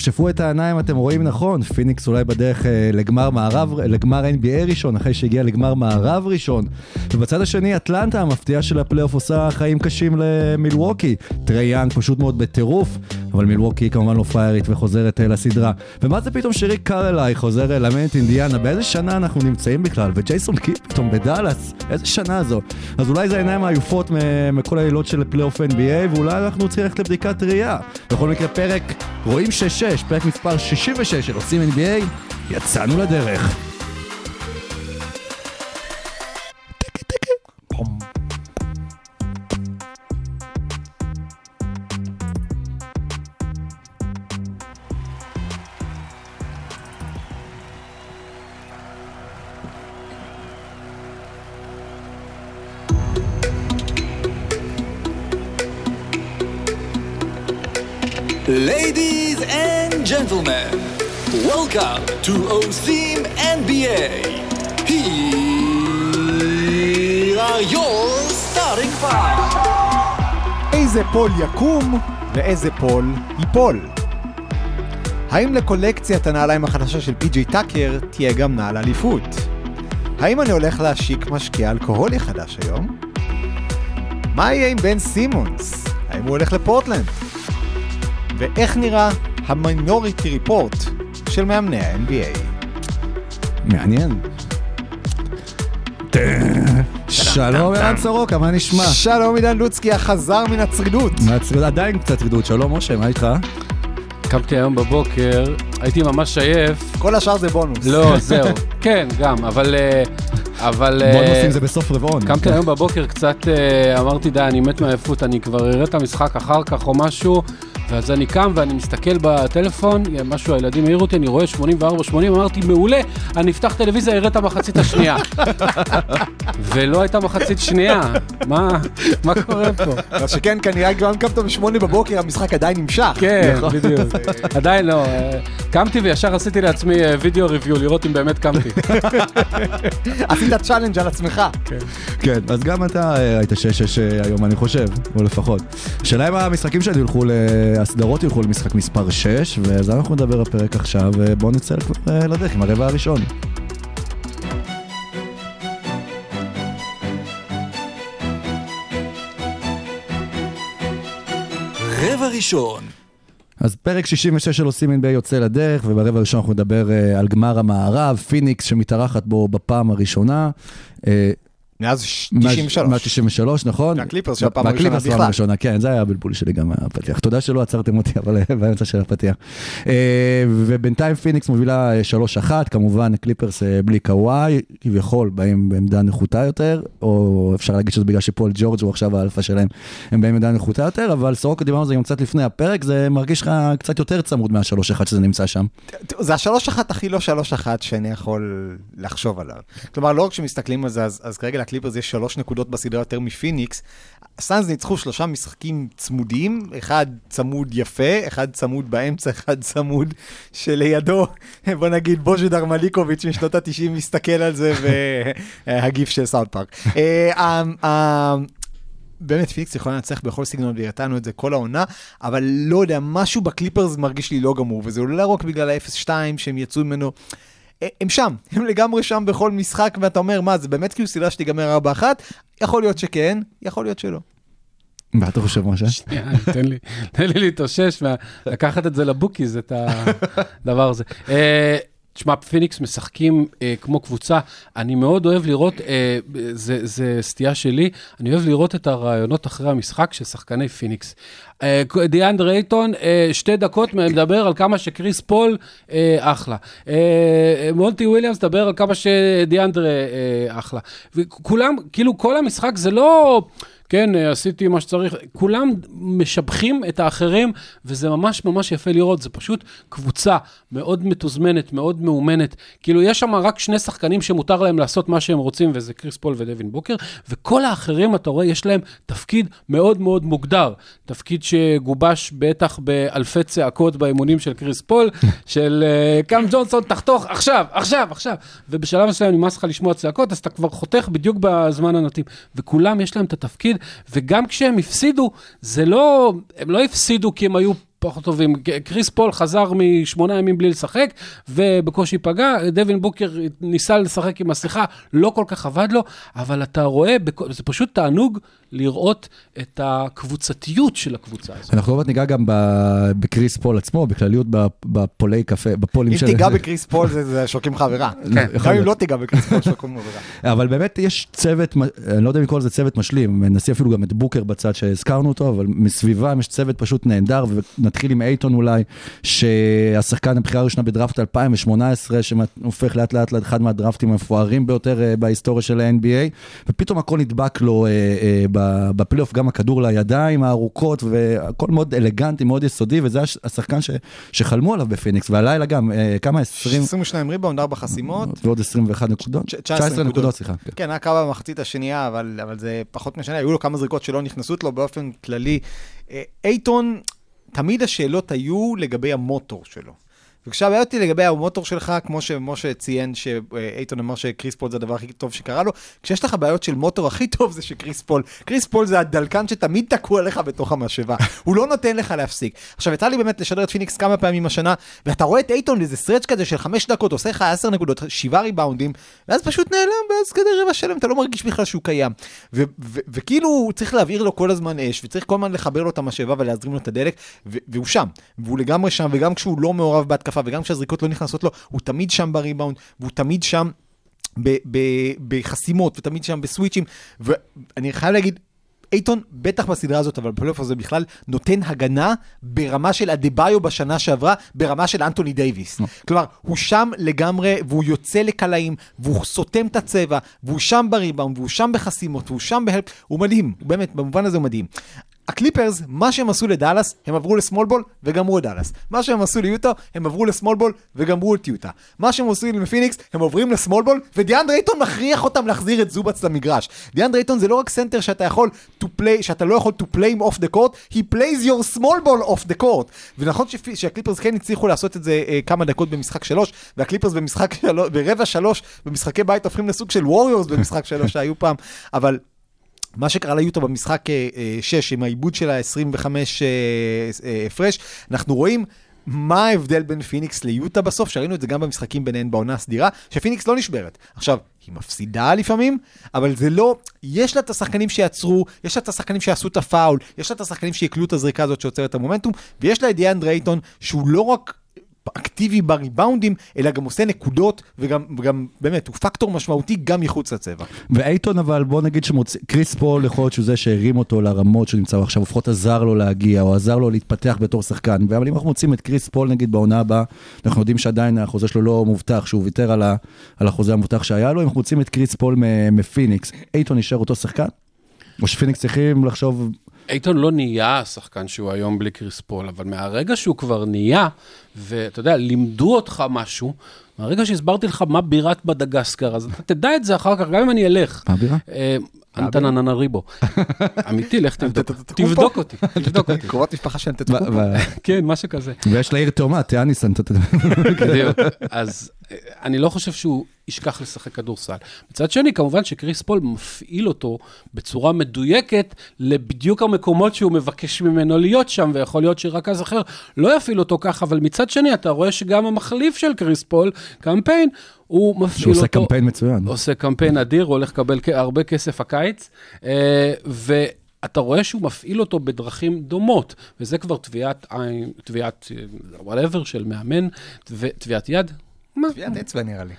שפשפו את העיניים, אתם רואים נכון, פיניקס אולי בדרך אה, לגמר מערב, לגמר NBA ראשון, אחרי שהגיע לגמר מערב ראשון. ובצד השני, אטלנטה המפתיעה של הפלייאוף עושה חיים קשים למילווקי. טרי יאנג פשוט מאוד בטירוף, אבל מילווקי כמובן לא פריירית וחוזרת אה, לסדרה. ומה זה פתאום שריק קרלייל חוזר לאמן את אינדיאנה? באיזה שנה אנחנו נמצאים בכלל? וג'ייסון קיד פתאום בדאלאס? איזה שנה זו? אז אולי זה העיניים העייפות מכל הלילות של פלייאוף NBA, ואולי אנחנו צריכים ללכת לבדיקת ראייה. בכל מקרה, פרק רואים 6-6, פרק מספר 66 של עושים NBA, יצאנו לדרך. Ladies and gentlemen, welcome to עושים NBA. Here are your starting five. איזה פול יקום ואיזה פול ייפול. האם לקולקציית הנעליים החדשה של פי.ג'יי טאקר תהיה גם נעל אליפות? האם אני הולך להשיק משקה אלכוהולי חדש היום? מה יהיה עם בן סימונס? האם הוא הולך לפורטלנד? ואיך נראה המינוריטי ריפורט של מאמני ה-NBA? מעניין. שלום ערן סורוקה, מה נשמע? שלום עידן לוצקי החזר מן הצרידות. מהצרידות, עדיין קצת רדות, שלום משה, מה איתך? קמתי היום בבוקר, הייתי ממש עייף. כל השאר זה בונוס. לא, זהו. כן, גם, אבל... אה, אבל... אה, בונוסים זה בסוף רבעון. קמתי היום בבוקר קצת, אה, אמרתי די, אני מת מעייפות, אני כבר אראה את המשחק אחר כך או משהו, ואז אני קם ואני מסתכל בטלפון, משהו, הילדים העירו אותי, אני רואה 84-80, אמרתי, מעולה, אני אפתח טלוויזיה, אראה את המחצית השנייה. ולא הייתה מחצית שנייה, מה, מה קורה פה? מה שכן, כנראה גם קמת בשמונה בבוקר, המשחק עדיין נמשך. כן, בדיוק. עדיין לא, אה, קמתי וישר עשיתי לעצמי אה, video review, לראות אם באמת קמתי. עשית challenge על עצמך. כן, אז גם אתה אה, היית 6-6 אה, היום, אני חושב, או לפחות. השאלה אם המשחקים שלי ילכו, ל- הסדרות ילכו למשחק מספר 6, ואז אנחנו נדבר בפרק עכשיו, ובואו נצא אה, לדרך עם הרבע הראשון. רבע ראשון. אז פרק 66 של עושים NBA יוצא לדרך, וברבע הראשון אנחנו נדבר אה, על גמר המערב, פיניקס שמתארחת בו בפעם הראשונה. אה, מאז 93. מאז 93, נכון? מהקליפרס של הפעם הראשונה מהקליפרס בכלל. הראשונה, כן, זה היה הבלבול שלי גם מהפתיח. תודה שלא עצרתם אותי, אבל אה, באמצע של הפתיח. אה, ובינתיים פיניקס מובילה אה, 3-1, כמובן קליפרס אה, בלי קוואי, כביכול באים בעמדה נחותה יותר, או אפשר להגיד שזה בגלל שפול ג'ורג' הוא עכשיו האלפא שלהם, הם באים בעמדה נחותה יותר, אבל סורוקה דיברנו על זה גם קצת לפני הפרק, זה מרגיש לך קצת יותר צמוד מה-3-1 שזה נמצא שם. זה השלוש אחת הכי לא שלוש אחת שאני יכול לחשוב עליו. כלומר, לא רק כשמסתכלים על זה, אז, אז כרגע לקליפרס יש שלוש נקודות בסדרה יותר מפיניקס. הסאנס ניצחו שלושה משחקים צמודים, אחד צמוד יפה, אחד צמוד באמצע, אחד צמוד שלידו, בוא נגיד, בוז'ידר מליקוביץ' משנות ה-90 מסתכל על זה, והגיף של סאונד פארק. אה, אה, אה, באמת פיניקס יכולה לנצח בכל סגנון והראתנו את זה כל העונה, אבל לא יודע, משהו בקליפרס מרגיש לי לא גמור, וזה אולי לא רק בגלל ה-0-2 שהם יצאו ממנו. אה, הם שם, הם לגמרי שם בכל משחק, ואתה אומר, מה, זה באמת כאילו סדרה שתיגמר 4-1? יכול להיות שכן, יכול להיות שלא. מה אתה חושב, משה? שנייה, תן לי, תן לי להתאושש, ולקחת את זה לבוקיז, את הדבר הזה. תשמע, פיניקס משחקים אה, כמו קבוצה, אני מאוד אוהב לראות, אה, זה, זה סטייה שלי, אני אוהב לראות את הראיונות אחרי המשחק של שחקני פיניקס. אה, דיאנדרה אייטון, אה, שתי דקות מדבר על כמה שקריס פול אה, אחלה. אה, מונטי וויליאמס מדבר על כמה שדיאנדרה אה, אחלה. וכולם, כאילו כל המשחק זה לא... כן, אה, עשיתי מה שצריך, כולם משבחים את האחרים, וזה ממש ממש יפה לראות, זה פשוט קבוצה מאוד מתוזמנת, מאוד מאומנת. כאילו, יש שם רק שני שחקנים שמותר להם לעשות מה שהם רוצים, וזה קריס פול ודווין בוקר, וכל האחרים, אתה רואה, יש להם תפקיד מאוד מאוד מוגדר. תפקיד שגובש בטח באלפי צעקות באימונים של קריס פול, של אה, קאם ג'ונסון, תחתוך עכשיו, עכשיו, עכשיו. ובשלב מסוים נמאס לך לשמוע צעקות, אז אתה כבר חותך בדיוק בזמן המתאים. וכולם יש להם את התפקיד, וגם כשהם הפסידו, זה לא, הם לא הפסידו כי הם היו פחות טובים. קריס פול חזר משמונה ימים בלי לשחק, ובקושי פגע, דווין בוקר ניסה לשחק עם מסכה, לא כל כך עבד לו, אבל אתה רואה, זה פשוט תענוג לראות את הקבוצתיות של הקבוצה הזאת. אנחנו עוד ניגע גם בקריס פול עצמו, בכלליות בפולי קפה, בפולים אם של... תיגע בקריס פול זה- שורקים לך עבירה. יכול גם אם. לא תיגע בקריס פול שורקים עבירה. אבל באמת יש צוות, אני לא יודע אם לקרוא לזה צוות משלים, נשים אפילו גם את בוקר בצד שהזכרנו אותו, אבל מסביבם יש צוות פשוט נהדר, ונתחיל עם אייטון אולי, שהשחקן הבחירה הראשונה בדראפט 2018, שהופך לאט לאט לאחד מהדראפטים המפוארים ביותר אה, בהיסטוריה של ה-NBA, ופתאום הכל נדבק לו אה, אה, בפלייאוף, גם הכדור לידיים הארוכות, והכל מאוד אלגנטי, מאוד יסודי, וזה הש- השחקן ש- שחלמו עליו בפיניקס, והלילה גם, כמה? 20 22 ריבאונד, 4 חסימות. ועוד 21 נקודות? תש- 19 נקודות. סליחה. כן. כן, היה קרה במחצית השנייה, אבל, אבל זה פחות משנה, היו לו כמה זריקות שלא נכנסו לו באופן כללי. אייטון, תמיד השאלות היו לגבי המוטור שלו. וכשהבעיה היא לגבי המוטור שלך, כמו שמשה ציין, שאייטון אמר שקריס פול זה הדבר הכי טוב שקרה לו, כשיש לך בעיות של מוטור, הכי טוב זה שקריס פול. קריס פול זה הדלקן שתמיד תקוע לך בתוך המשאבה. הוא לא נותן לך להפסיק. עכשיו, יצא לי באמת לשדר את פיניקס כמה פעמים השנה, ואתה רואה את אייטון באיזה stretch כזה של חמש דקות, עושה לך עשר נקודות, שבעה ריבאונדים, ואז פשוט נעלם, ואז כדי רבע שלם אתה לא מרגיש בכלל שהוא קיים. ו- ו- וכאילו צריך להבעיר לו כל הזמן אש, וצריך כל הזמן לחבר לו את המשאבה ולהזרים לו את הדלק, והוא שם, והוא לגמרי שם, וגם כשהוא לא מעורב בהתקפה, וגם כשהזריקות לא נכנסות לו, הוא תמיד שם בריבאונד, והוא תמיד שם ב- ב- בחסימות, ותמיד שם בסוויצ'ים, ואני חייב להגיד, אייטון, בטח בסדרה הזאת, אבל בפלייאוף הזה בכלל, נותן הגנה ברמה של אדבאיו בשנה שעברה, ברמה של אנטוני דייוויס. כלומר, הוא שם לגמרי, והוא יוצא לקלעים, והוא סותם את הצבע, והוא שם בריבאונד, והוא שם בחסימות, והוא שם ב help, הוא מדהים, הוא באמת, במובן הזה הוא מדהים. הקליפרס, מה שהם עשו לדאלאס, הם עברו ל small ball וגמרו את דאלאס. מה שהם עשו ליוטה, הם עברו ל small ball וגמרו את יוטה. מה שהם עשו לפיניקס, הם עוברים ל small ball, ודיאנדרה אייטון מכריח אותם להחזיר את זובאץ למגרש. דיאנדרה אייטון זה לא רק סנטר שאתה יכול to play, שאתה לא יכול to play him off the court, he plays your small ball off the court. ונכון שהקליפרס כן הצליחו לעשות את זה אה, כמה דקות במשחק שלוש, והקליפרס במשחק שלוש, ברבע שלוש, במשחקי בית הופכים לסוג של ווריורס במשחק שלוש שהיו פעם, אבל מה שקרה ליוטה במשחק 6, עם האיבוד של ה-25 הפרש, אנחנו רואים מה ההבדל בין פיניקס ליוטה בסוף, שראינו את זה גם במשחקים ביניהן בעונה הסדירה, שפיניקס לא נשברת. עכשיו, היא מפסידה לפעמים, אבל זה לא, יש לה את השחקנים שיעצרו, יש לה את השחקנים שיעשו את הפאול, יש לה את השחקנים שיקלעו את הזריקה הזאת שיוצרת את המומנטום, ויש לה את דיאנדרה אייטון, שהוא לא רק... אקטיבי בריבאונדים, אלא גם עושה נקודות, וגם, וגם באמת, הוא פקטור משמעותי גם מחוץ לצבע. ואייטון אבל בוא נגיד שמוציא, קריס פול יכול להיות שהוא זה שהרים אותו לרמות שהוא נמצא עכשיו, לפחות עזר לו להגיע, או עזר לו להתפתח בתור שחקן, אבל אם אנחנו מוציאים את קריס פול נגיד בעונה הבאה, אנחנו יודעים שעדיין החוזה שלו לא מובטח, שהוא ויתר על, ה, על החוזה המובטח שהיה לו, אם אנחנו מוציאים את קריס פול מ- מפיניקס, אייטון נשאר אותו שחקן? או שפיניקס צריכים לחשוב, אייטון לא נהיה השחקן שהוא היום בלי קריס פול, אבל מהרגע שהוא כבר נהיה, ואתה יודע, לימדו אותך משהו, מהרגע שהסברתי לך מה בירת מדגסקר, אז אתה תדע את זה אחר כך, גם אם אני אלך. מה הבירה? אה, אנטננריבו. אמיתי, לך תבדוק. תבדוק אותי, תבדוק אותי. קרובת משפחה של ו- נתתקו. ו- כן, משהו כזה. ויש לה עיר תאומה, יודע. בדיוק. אז אה, אני לא חושב שהוא ישכח לשחק כדורסל. מצד שני, כמובן שקריס פול מפעיל אותו בצורה מדויקת לבדיוק המקומות שהוא מבקש ממנו להיות שם, ויכול להיות שרכז אחר לא יפעיל אותו ככה, אבל מצד שני, אתה רואה שגם המחליף של קריס פול, קאם פיין, הוא מפעיל שהוא אותו. עושה קמפיין מצוין. עושה קמפיין אדיר, הוא הולך לקבל הרבה כסף הקיץ, אה, ואתה רואה שהוא מפעיל אותו בדרכים דומות, וזה כבר טביעת עין, טביעת whatever של מאמן, טביעת יד. מה? טביעת אצבע נראה לי.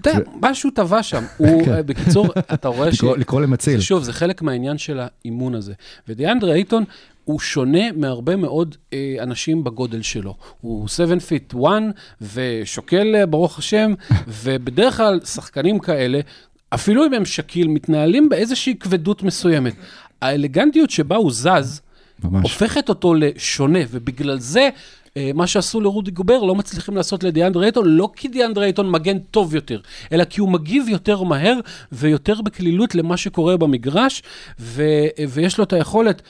אתה יודע, משהו טבע שם. הוא, אה, בקיצור, אתה רואה ש... לקרוא- למציל. שוב, זה חלק מהעניין של האימון הזה. ודיאנדרה אייטון, הוא שונה מהרבה מאוד אה, אנשים בגודל שלו. הוא 7 feet 1 ושוקל, אה, ברוך השם, ובדרך כלל שחקנים כאלה, אפילו אם הם skilled, מתנהלים באיזושהי כבדות מסוימת. האלגנטיות שבה הוא זז, ממש. הופכת אותו לשונה, ובגלל זה... אה, מה שעשו לרודי גובר לא מצליחים לעשות לדיאנדרה אייטון, לא כי דיאנדרה אייטון מגן טוב יותר, אלא כי הוא מגיב יותר מהר ויותר בקלילות למה שקורה במגרש, ו, ויש לו את היכולת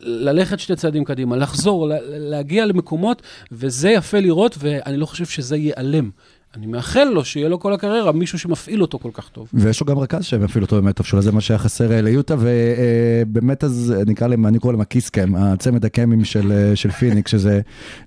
ללכת שתי צעדים קדימה, לחזור, לה- להגיע למקומות, וזה יפה לראות, ואני לא חושב שזה ייעלם. אני מאחל לו שיהיה לו כל הקריירה מישהו שמפעיל אותו כל כך טוב. ויש לו גם רכז שמפעיל אותו באמת טוב שלו, זה מה שהיה חסר אה, ליוטה, ובאמת אז נקרא להם, אני קורא להם הקיסקאם, הצמד הקאמים של, אה, של פיניק, שזה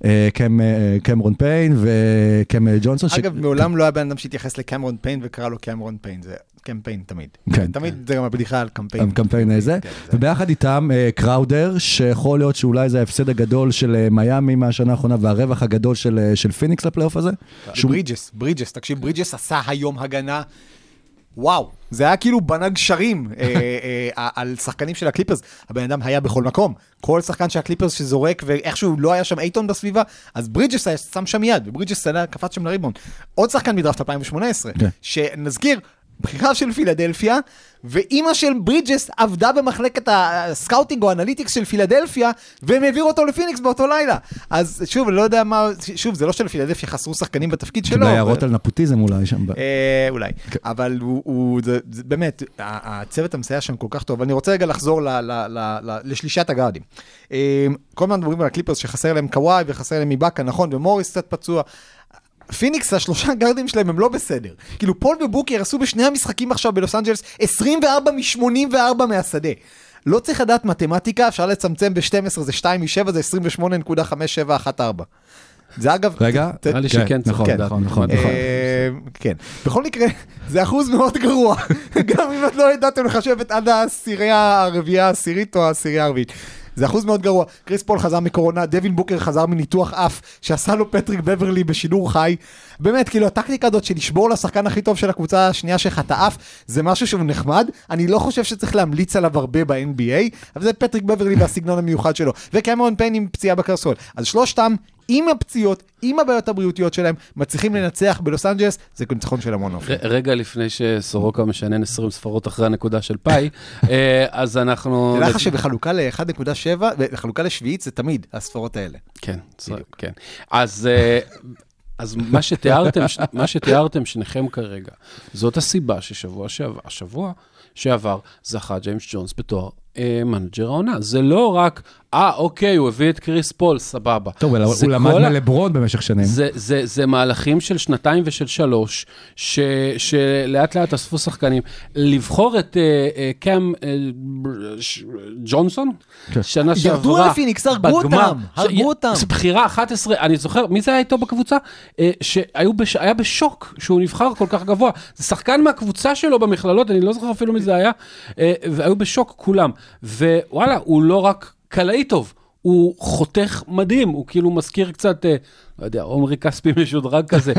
אה, קאם, אה, קמרון פיין וקאם אה, ג'ונסון. ש- אגב, מעולם לא היה בן אדם שהתייחס לקמרון פיין וקרא לו קמרון פיין, זה קמפיין תמיד. כן. תמיד זה גם הבדיחה על קמפיין. הקמפיין הזה, כן, זה- וביחד איתם אה, קראודר, שיכול להיות שאולי זה ההפסד הגדול של אה, מיאמי מהשנה האחרונה והרווח הגדול של, אה, של פיניקס לפלייאוף הזה. שהוא- ברידג'ס, ברידג'ס, תקשיב, ברידג'ס עשה היום הגנה. וואו, זה היה כאילו בנה גשרים אה, אה, על שחקנים של הקליפרס. הבן אדם היה בכל מקום. כל שחקן של הקליפרס שזורק ואיכשהו לא היה שם אייטון בסביבה, אז ברידג'ס שם שם יד, וברידג'ס קפץ שם לריבאונד. עוד שחקן מדראפט 2018, כן. שנזכיר, בחירה של פילדלפיה, ואימא של ברידג'ס עבדה במחלקת ה scouting או אנליטיקס של פילדלפיה, והם העבירו אותו לפיניקס באותו לילה. אז שוב, אני לא יודע מה, שוב, זה לא שלפילדלפיה חסרו שחקנים בתפקיד שלו. אבל- הערות על נפוטיזם אולי שם. אה, אולי, כן. אבל הוא, באמת, הצוות המסייע שם כל כך טוב. אני רוצה רגע לחזור לשלישת הגארדים. אה, כל הזמן מדברים על הקליפרס שחסר להם קוואי וחסר להם מבאקה, נכון, ומוריס קצת פצוע. פיניקס, השלושה גארדים שלהם הם לא בסדר. כאילו, פול ובוקר עשו בשני המשחקים עכשיו בלוס אנג'לס 24 מ-84 מהשדה. לא צריך לדעת מתמטיקה, אפשר לצמצם ב-12, זה 2 מ-7, זה 28.5714. זה אגב... רגע, ת- נראה לי שכן צריך נכון, לדעת. נכון, נכון. אה, כן. בכל מקרה, זה אחוז מאוד גרוע. גם אם את לא ידעתם לחשב את עד העשירייה הרביעייה העשירית או העשירייה הרביעית. זה אחוז מאוד גרוע. קריס פול חזר מקורונה, דווין בוקר חזר מניתוח אף, שעשה לו פטריק בברלי בשידור חי. באמת, כאילו, הטקטיקה הזאת של לשבור לשחקן הכי טוב של הקבוצה השנייה שלך את האף, זה משהו שהוא נחמד. אני לא חושב שצריך להמליץ עליו הרבה ב-NBA, אבל זה פטריק בברלי והסגנון המיוחד שלו. וקמרון פיין עם פציעה בקרסול. אז שלושתם, עם הפציעות, עם הבעיות הבריאותיות שלהם, מצליחים לנצח בלוס אנג'לס, זה ניצחון של המון אופי. רגע לפני שסורוקה משנן 20 ספרות אחרי הנקודה של פאי, אה, אז אנחנו... תדע לך שבחלוקה ל-1.7, בחלוקה לשביעית זה תמיד הספרות האלה. כן, כן. אז, אה, אז מה שתיארתם, מה שתיארתם שניכם כרגע, זאת הסיבה ששבוע שעבר, השבוע שעבר זכה ג'יימס ג'ונס בתואר אה, manager העונה. זה לא רק, אה, אוקיי, הוא הביא את קריס פול, סבבה. טוב, זה הוא למד מלברון במשך שנים. זה, זה, זה מהלכים של שנתיים ושל שלוש, ש, שלאט לאט אספו שחקנים. לבחור את אה, אה, קאם אה, ש- ג'ונסון, כן. שנה ירדו שעברה, על פיניקס, הרגו. אותם, הרגו ש- אותם. זו בחירה 11, אני זוכר, מי זה היה איתו בקבוצה? אה, שהיה בשוק שהוא נבחר כל כך גבוה. זה שחקן מהקבוצה שלו במכללות, אני לא זוכר אפילו מי זה היה, אה, והיו בשוק כולם. ווואלה, הוא לא רק קלעי טוב. הוא חותך מדהים, הוא כאילו מזכיר קצת, אה, לא יודע, עומרי כספי משודרג כזה,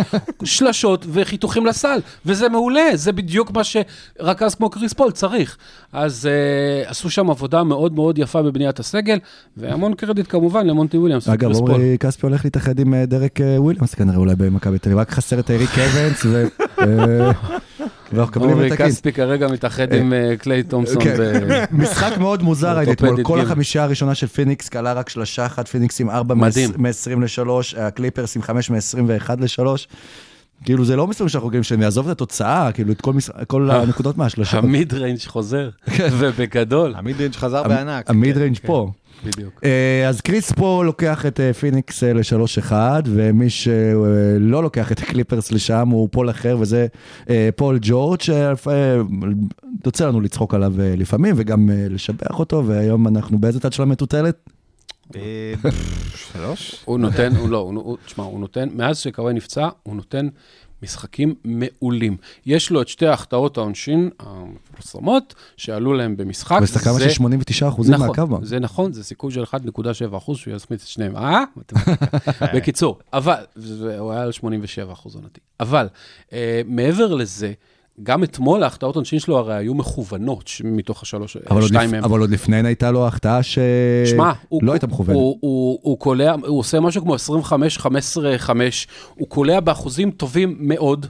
שלשות וחיתוכים לסל, וזה מעולה, זה בדיוק מה שרכז כמו קריס פול צריך. אז אה, עשו שם עבודה מאוד מאוד יפה בבניית הסגל, והמון קרדיט כמובן למונטי וויליאמס אגב. עומרי כספי הולך להתאחד עם אה, דרק וויליאמס כנראה אולי במכבי תל אביב, רק חסר את אריק אבנס, ו- ואנחנו מקבלים את הכיס. כספי כרגע מתאחד עם אה, קליי תומפסון. כן. ו- משחק מאוד מוזר הייתי אתמול, כל גיל. החמישייה הראשונה של פיניקס כלה רק שלושה אחת, פיניקס עם 4 מדהים. מ-20 ל-3, הקליפרס עם 5 מ-21 ל-3. כאילו זה לא מסוים שאנחנו רגילים שהם יעזוב את התוצאה, כאילו את כל כל אה, הנקודות מהשלושה. המיד ריינג' חוזר, ובגדול. המידרינג' חזר בענק. המיד ריינג' פה. בדיוק. אה, אז קריס פה לוקח את אה, פיניקס אה, ל-3-1, ומי שלא לוקח את הקליפרס לשם הוא פול אחר, וזה פול ג'ורג', שיוצא לנו לצחוק עליו לפעמים, וגם לשבח אותו, והיום אנחנו באיזה צד של המטוטלת? שלוש? הוא נותן, הוא לא, הוא, הוא, תשמע, הוא נותן, מאז שקוואי נפצע, הוא נותן משחקים מעולים. יש לו את שתי החטאות העונשין המפורסמות, שעלו להם במשחק. הוא השחקן זה- של 89 אחוזים נכון, מהקו. זה נכון, זה סיכוי של 1.7 אחוז שהוא יסמיץ את שניהם. אה? בקיצור, אבל, זה- הוא היה על 87 אחוז עונתי. אבל, אה, מעבר לזה, גם אתמול ההחטאות עונשין שלו הרי היו מכוונות, מתוך השלוש, אבל עוד, שתיים. מהם. אבל עוד לפני הייתה לו החטאה שלא לא הייתה מכוונת. הוא, הוא, הוא קולע, הוא עושה משהו כמו 25, 15, 5, הוא קולע באחוזים טובים מאוד.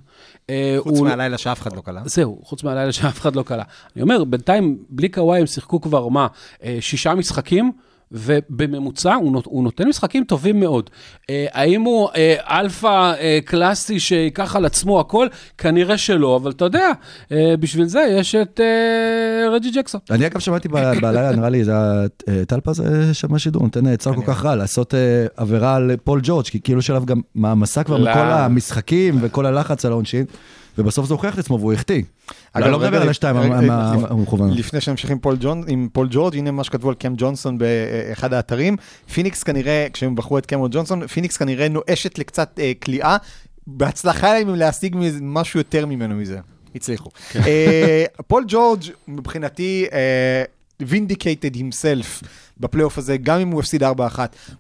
אה, חוץ הוא- מהלילה שאף אחד לא קלע. זהו, חוץ מהלילה שאף אחד לא קלע. אני אומר, בינתיים, בלי קוואי הם שיחקו כבר, מה, אה, שישה משחקים, ובממוצע הוא, נות, הוא נותן משחקים טובים מאוד. אה, האם הוא אה, אלפא אה, קלאסי שייקח על עצמו הכל? כנראה שלא, אבל אתה יודע, אה, בשביל זה יש את אה, רג'י ג'קסון. אני אגב שמעתי בלילה, נראה לי, זה היה אה, טלפז אה, שם השידור, נותן עצה כל כך רע, לעשות אה, עבירה על פול ג'ורג', כי כאילו יש עליו גם מעמסה כבר לא. מכל המשחקים וכל הלחץ על העונשין, ובסוף זה הוכיח את עצמו והוא החטיא. אגב, אני לא מדבר על השתיים המכוון. לפני שנמשיך עם פול, ג'ורג', הנה מה שכתבו על קם ג'ונסון באחד האתרים. פיניקס כנראה, כשהם בחרו את קמרון ג'ונסון, פיניקס כנראה נואשת לקצת אה, קליעה. בהצלחה להם להשיג משהו יותר ממנו מזה. הצליחו. אה, פול ג'ורג' מבחינתי, vindicated himself בפלייאוף הזה, גם אם הוא הפסיד 4-1.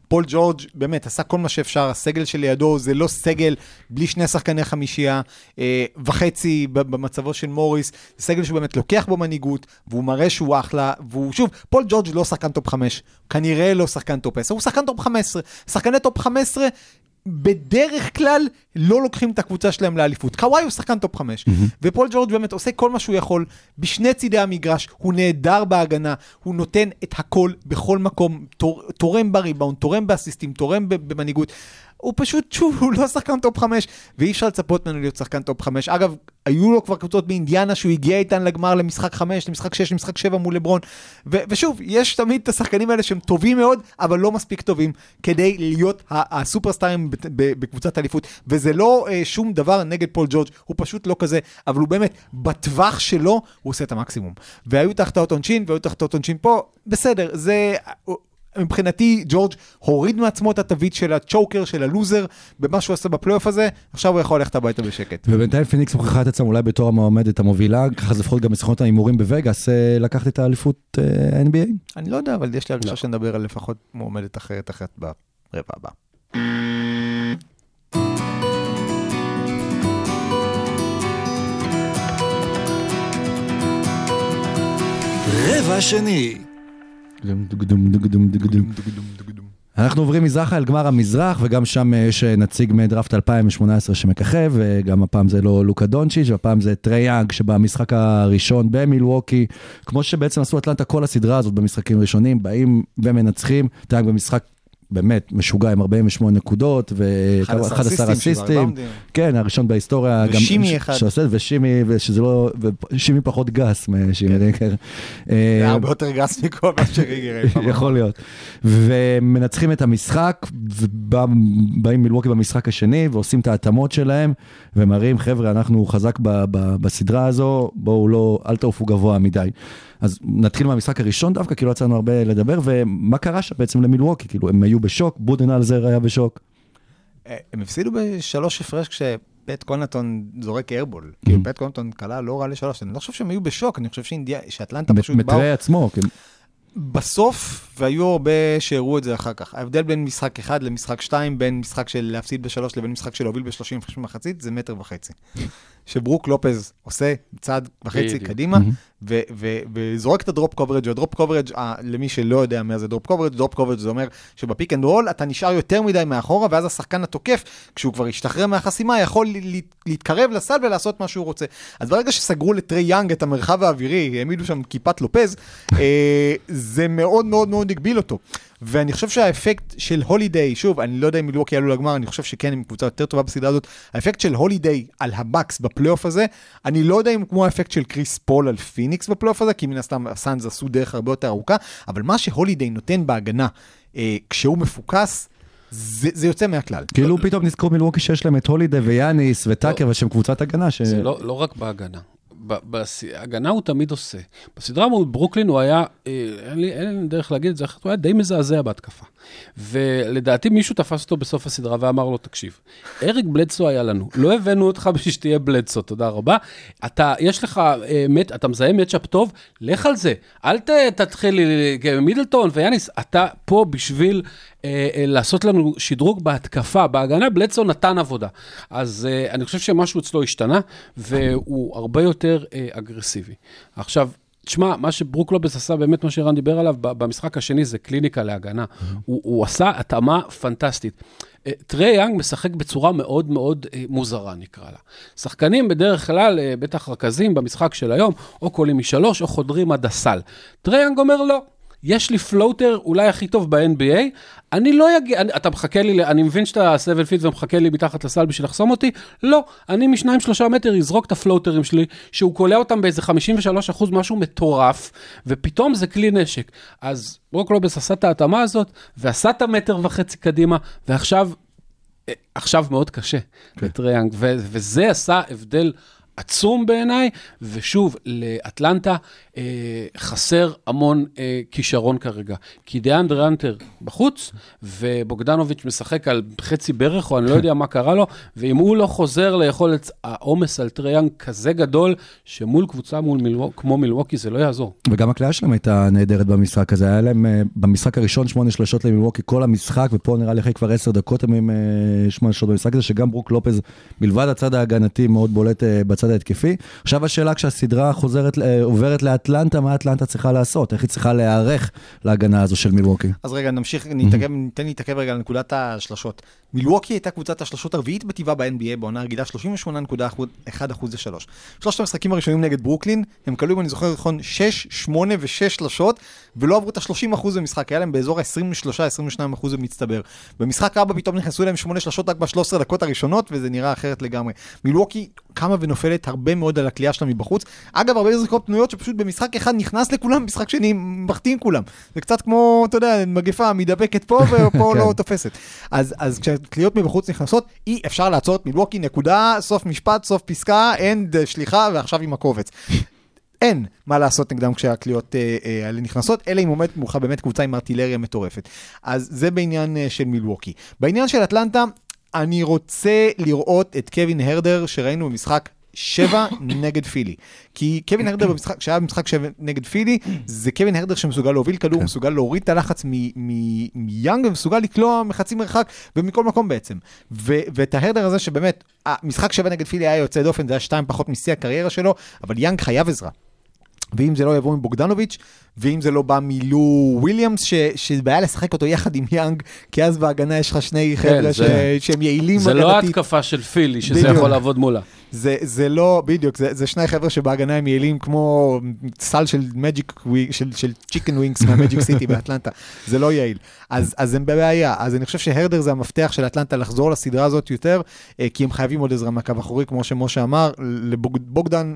פול ג'ורג' באמת עשה כל מה שאפשר, הסגל שלידו זה לא סגל בלי שני שחקני חמישייה אה, וחצי במצבו של מוריס, זה סגל שהוא באמת לוקח בו מנהיגות, והוא מראה שהוא אחלה, והוא שוב, פול ג'ורג' לא שחקן טופ 5, כנראה לא שחקן טופ 10, הוא שחקן טופ 15. שחקני טופ 15 בדרך כלל לא לוקחים את הקבוצה שלהם לאליפות. קוואי הוא שחקן טופ 5, ופול ג'ורג' באמת עושה כל מה שהוא יכול בשני צידי המגרש, הוא נהדר בהגנה, הוא נותן את הכל בכל מקום, תור, תורם בריבאונד, תורם באסיסטים, תורם במנהיגות. הוא פשוט, שוב, הוא לא שחקן טופ 5, ואי אפשר לצפות ממנו להיות שחקן טופ 5. אגב, היו לו כבר קבוצות באינדיאנה שהוא הגיע איתן לגמר למשחק 5, למשחק 6, למשחק 7 מול לברון. ו- ושוב, יש תמיד את השחקנים האלה שהם טובים מאוד, אבל לא מספיק טובים כדי להיות הסופרסטארים בקבוצת אליפות. וזה לא אה, שום דבר נגד פול ג'ורג', הוא פשוט לא כזה, אבל הוא באמת, בטווח שלו, הוא עושה את המקסימום. והיו את ההחטאות עונשין, והיו את ההחטאות עונשין פה, בסדר, זה... מבחינתי ג'ורג' הוריד מעצמו את התווית של הצ'וקר, של הלוזר, במה שהוא עשה בפלייאוף הזה, עכשיו הוא יכול ללכת הביתה בשקט. ובינתיים פיניקס מוכיחה את עצמם אולי בתור המועמדת המובילה, ככה לפחות גם בסוכנות ההימורים בווגאס, אה, לקחת את האליפות אה, NBA. אני לא יודע, אבל יש לי הרגשה לא. שנדבר על לפחות מועמדת אחרת אחרת ברבע הבא. רבע שני. אנחנו עוברים מזרחה אל גמר המזרח, וגם שם אה, יש אה, נציג מדראפט 2018 שמככב, וגם הפעם זה לא לוקה דונצ'יץ', והפעם זה טרי יאנג, שבמשחק הראשון במילווקי, כמו שבעצם עשו אטלנטה כל הסדרה הזאת במשחקים ראשונים, באים ומנצחים, טרי יאנג במשחק באמת משוגע עם 48 נקודות, ו-11 אסיסטים. כן, הראשון בהיסטוריה. ו shimmy אחד. שעושה, ו shimmy, ושזה לא, ושימי פחות גס משימי דקר. זה היה הרבה יותר גס מכל מה שריגר. יכול להיות. ומנצחים את המשחק, ובאים מילווקי במשחק השני, ועושים את ההתאמות שלהם, ומראים, חבר'ה, אנחנו חזק בסדרה הזו, בואו לא, אל תעופו גבוה מדי. אז נתחיל מהמשחק הראשון דווקא, כי לא יצא לנו הרבה לדבר, ומה קרה שם בעצם למילווקי? כאילו, הם היו בשוק, בודנהלזר היה בשוק. אה, הם הפסידו בשלוש הפרש כשפט קונטון זורק איירבול. כאילו פט קונטון קלע לא רע לשלוש, אני לא חושב שהם היו בשוק, אני חושב שאטלנטה פשוט באו מטרי עצמו, כן. בסוף, והיו הרבה שהראו את זה אחר כך. ההבדל בין משחק אחד למשחק שתיים, בין משחק של להפסיד בשלוש לבין משחק של להוביל בשלושים הפרש במחצית, זה מטר וחצי. שברוק לופז עושה צעד וחצי. קדימה, ו- ו- וזורק את ה drop coverage, וה drop coverage, למי שלא יודע מה זה drop coverage, drop coverage זה אומר שב pick and roll אתה נשאר יותר מדי מאחורה, ואז השחקן התוקף, כשהוא כבר השתחרר מהחסימה, יכול להתקרב לסל ולעשות מה שהוא רוצה. אז ברגע שסגרו לטרי יאנג את המרחב האווירי, העמידו שם כיפת לופז, אה, זה מאוד מאוד מאוד הגביל אותו. ואני חושב שהאפקט של הולידיי, שוב, אני לא יודע אם מילווקי יעלו לגמר, אני חושב שכן, הם קבוצה יותר טובה בסדרה הזאת, האפקט של הולידיי על הבאקס בפלייאוף הזה, אני לא יודע אם הוא כמו האפקט של קריס פול על פיניקס בפלייאוף הזה, כי מן הסתם הסאנז עשו דרך הרבה יותר ארוכה, אבל מה שהולידיי נותן בהגנה, אה, כשהוא מפוקס, זה, זה יוצא מהכלל. כאילו פתאום נזכרו מילווקי שיש להם את הולידי ויאניס וטאקר, ושהם קבוצת הגנה. ש- זה לא, לא רק בהגנה. בהגנה הוא תמיד עושה. בסדרה מול ברוקלין הוא היה, אה, אין לי, אין לי דרך להגיד את זה הוא היה די מזעזע בהתקפה. ולדעתי מישהו תפס אותו בסוף הסדרה ואמר לו, תקשיב, אריק בלדסו היה לנו, לא הבאנו אותך בשביל שתהיה בלדסו, תודה רבה. אתה, יש לך, אה, מת, אתה מזהה מצ'אפ טוב, לך על זה. אל ת, תתחיל, אה, מידלטון ויאניס, אתה פה בשביל לעשות לנו שדרוג בהתקפה, בהגנה, בלדסון נתן עבודה. אז אה, אני חושב שמשהו אצלו השתנה, והוא הרבה יותר אה, אגרסיבי. עכשיו, תשמע, מה שברוק לובס עשה, באמת מה שערן דיבר עליו, במשחק השני זה קליניקה להגנה. הוא, הוא עשה התאמה פנטסטית. אה, טרי יאנג משחק בצורה מאוד מאוד אה, מוזרה, נקרא לה. שחקנים בדרך כלל, אה, בטח רכזים במשחק של היום, או קולעים משלוש או חודרים עד הסל. טרי יאנג אומר לא. יש לי floater אולי הכי טוב ב-NBA, אני לא אגיע, אני- אתה מחכה לי, אני מבין שאתה 7 feet ומחכה לי מתחת לסל בשביל לחסום אותי, לא, אני משניים שלושה מטר אזרוק את הפלוטרים שלי, שהוא קולע אותם באיזה 53 אחוז, משהו מטורף, ופתאום זה כלי נשק. אז ברוק לופז עשה את ההתאמה הזאת, ועשה את המטר וחצי קדימה, ועכשיו, אה, עכשיו מאוד קשה לטרי יאנג, ו- וזה עשה הבדל. עצום בעיניי, ושוב, לאטלנטה חסר המון אה, כישרון כרגע. כי דיאנדרה האנטר בחוץ, ובוגדנוביץ' משחק על חצי ברך, או אני לא יודע מה קרה לו, ואם הוא לא חוזר ליכולת העומס על טרי יאנג כזה גדול, שמול קבוצה מול מלווק, כמו מילווקי זה לא יעזור. וגם הקלעה שלהם הייתה נהדרת במשחק הזה, היה להם אה, במשחק הראשון שמונה שלשות למילווקי כל המשחק, ופה נראה לי אחרי כבר עשר דקות הם עם אה, שמונה שלשות במשחק הזה, שגם ברוק לופז, מלבד הצד ההגנתי, מאוד בולט אה, בצד ההתקפי. עכשיו השאלה כשהסדרה חוזרת, אה, עוברת לאטלנטה, מה אטלנטה צריכה לעשות? איך היא צריכה להיערך להגנה הזו של מילווקי? אז רגע, נמשיך, ניתן להתעכב רגע על נקודת השלשות. מילווקי הייתה קבוצת השלשות הרביעית בטבעה ב-NBA בעונה רגילה 38.1% לשלוש. שלושת המשחקים הראשונים נגד ברוקלין, הם כלו, אם אני זוכר נכון, 6, 8 ו-6 שלשות, ולא עברו את ה-30% במשחק, היה להם באזור ה-23-22% במצטבר. במשחק רבא פתאום נכנסו להם 8 שלשות רק ב-13 דקות הראשונות, וזה נראה אחרת לגמרי. מילווקי קמה ונופלת הרבה מאוד על הכלייה שלה מבחוץ. אגב, הרבה זריקות פנויות שפשוט במשחק אחד נכנס לכולם, במשחק שני מחטיא כולם. זה קצת כמו, אתה יודע, מגפה מידבקת פה ופה לא תופסת. אז, אז כשהקליעות מבחוץ נכנסות, אי אפשר לעצור את מילווקי, נקודה, סוף משפט, סוף פסקה, אין שליחה, ועכשיו עם הקובץ. אין מה לעשות נגדם כשהקליעות אה, אה, האלה נכנסות, אלא אם עומדת מולך באמת קבוצה עם ארטילריה מטורפת. אז זה בעניין אה, של מילווקי. בעניין של אטלנטה, אני רוצה לראות את קווין הרדר שראינו במשחק שבע נגד פילי. כי קווין הרדר במשחק, כשהיה במשחק שבע נגד פילי, זה קווין הרדר שמסוגל להוביל כדור, מסוגל להוריד את הלחץ מ- מ- מיאנג ומסוגל לקלוע מחצי מרחק ומכל מקום בעצם. ו- ואת ההרדר הזה שבאמת, המשחק שבע נגד פילי היה יוצא דופן, זה היה שתיים פחות משיא הקריירה שלו, אבל יאנג חייב עזרה. ואם זה לא יבוא מבוגדנוביץ', ואם זה לא בא מלו וויליאמס, ש- שבעיה לשחק אותו יחד עם יאנג, כי אז בהגנה יש לך שני חבר'ה זה- ש- שהם יעילים זה לא הגנתית. ההתקפה של פילי, שזה בדיוק. יכול לעבוד מולה. זה, זה לא, בדיוק, זה, זה שני חבר'ה שבהגנה הם יעילים כמו סל של מג'יק, של, של chicken wings מהמג'יק סיטי באטלנטה, זה לא יעיל. אז, אז הם בבעיה, אז אני חושב שהרטר זה המפתח של אטלנטה לחזור לסדרה הזאת יותר, אה, כי הם חייבים עוד עזרה מהקו האחורי, כמו שמשה אמר, לבוגדן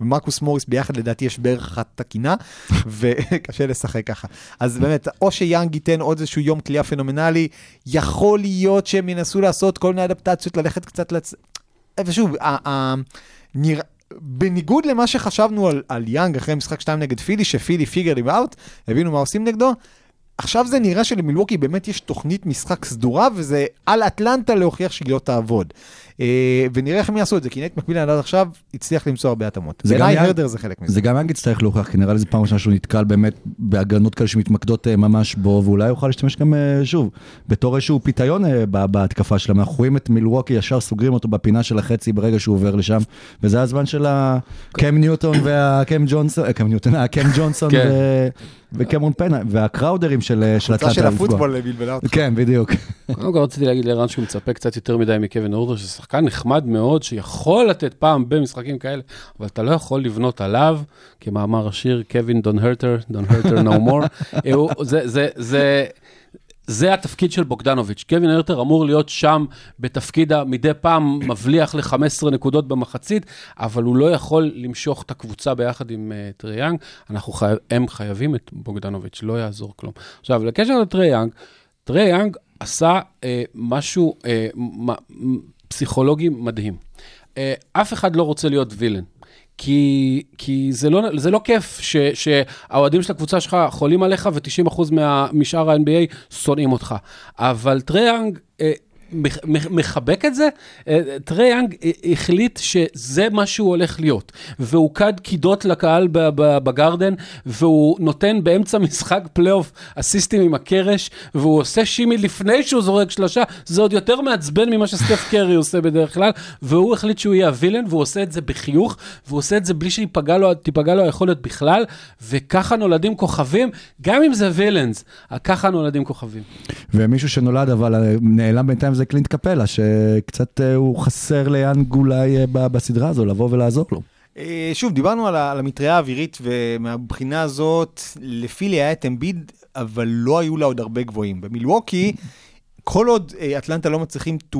ולמרקוס מוריס ביחד לדעתי יש בערך אחת תקינה, וקשה לשחק ככה. אז באמת, או שיאנג ייתן עוד איזשהו יום קליעה פנומנלי, יכול להיות שהם ינסו לעשות כל מיני אדפטציות, ללכת קצת לצ... ושוב, נראה... בניגוד למה שחשבנו על, על יאנג אחרי משחק 2 נגד פילי, שפילי figured it out, הבינו מה עושים נגדו, עכשיו זה נראה שלמילווקי באמת יש תוכנית משחק סדורה, וזה על אטלנטה להוכיח שהיא לא תעבוד. אה, ונראה איך הם יעשו את זה, כי נייט מקמילן עד עכשיו הצליח למצוא הרבה התאמות. בעיניי הרטר זה חלק מזה. זה גם יאנג יצטרך להוכיח, כי נראה לי זו פעם ראשונה שהוא נתקל באמת בהגנות כאלה שמתמקדות אה, ממש בו, ואולי יוכל להשתמש גם, אה, שוב, בתור איזשהו פיתיון ב- בהתקפה שלהם. אנחנו רואים את מילווקי, ישר סוגרים אותו בפינה של החצי ברגע שהוא עובר לשם, וזה הזמן של הקם ניוטון והקם ג'ונסון, קם ניוטון, הקם ג'ונסון כן. וקמרון פיין, והקראודרים של אה, של. הפוטבול בלבלה אותך. כן, בדיוק. קודם כל רציתי להגיד לערן שהוא מצפה קצת יותר מדי מקווין הרטר, שזה שחקן נחמד מאוד, שיכול לתת פעם במשחקים כאלה, אבל אתה לא יכול לבנות עליו, כמאמר השיר, קווין don't hurt her, don't hurt her. אה, הוא- זה, התפקיד של בוגדנוביץ'. קווין הרטר אמור להיות שם בתפקיד המדי פעם מבליח ל-15 נקודות במחצית, אבל הוא לא יכול למשוך את הקבוצה ביחד עם אה, טרי יאנג. אנחנו חי... הם חייבים את בוגדנוביץ', לא יעזור כלום. עכשיו, לקשר לטרי יאנג, טרי יאנג עשה אה, משהו אה, מ- פסיכולוגי מדהים. אה, אף אחד לא רוצה להיות villain. כי, כי זה, לא, זה לא כיף שהאוהדים של הקבוצה שלך חולים עליך ו-90% מה, משאר ה-NBA שונאים אותך. אבל טרי יאנג אה, מחבק את זה. אה, טרי יאנג החליט שזה מה שהוא הולך להיות, והוא קד קידות לקהל בגארדן, והוא נותן באמצע משחק פלייאוף אסיסטים עם הקרש, והוא עושה שימי לפני שהוא זורק שלושה, זה עוד יותר מעצבן ממה שסטף קרי עושה בדרך כלל, והוא החליט שהוא יהיה הווילן, והוא עושה את זה בחיוך, והוא עושה את זה בלי שתיפגע לו, לו היכולת בכלל, וככה נולדים כוכבים, גם אם זה וילאנס, ככה נולדים כוכבים. ומישהו שנולד אבל אה, נעלם בינתיים זה קלינט קפלה, שקצת אה, הוא חסר ליאנג אולי אה, בסדרה הזו, לבוא ולעזור לו. אה, שוב, דיברנו על על המטריה האווירית, ומהבחינה הזאת, לפילי היה את אמביד, אבל לא היו לה עוד הרבה גבוהים. במילווקי, כל עוד אה, אטלנטה לא מצליחים to,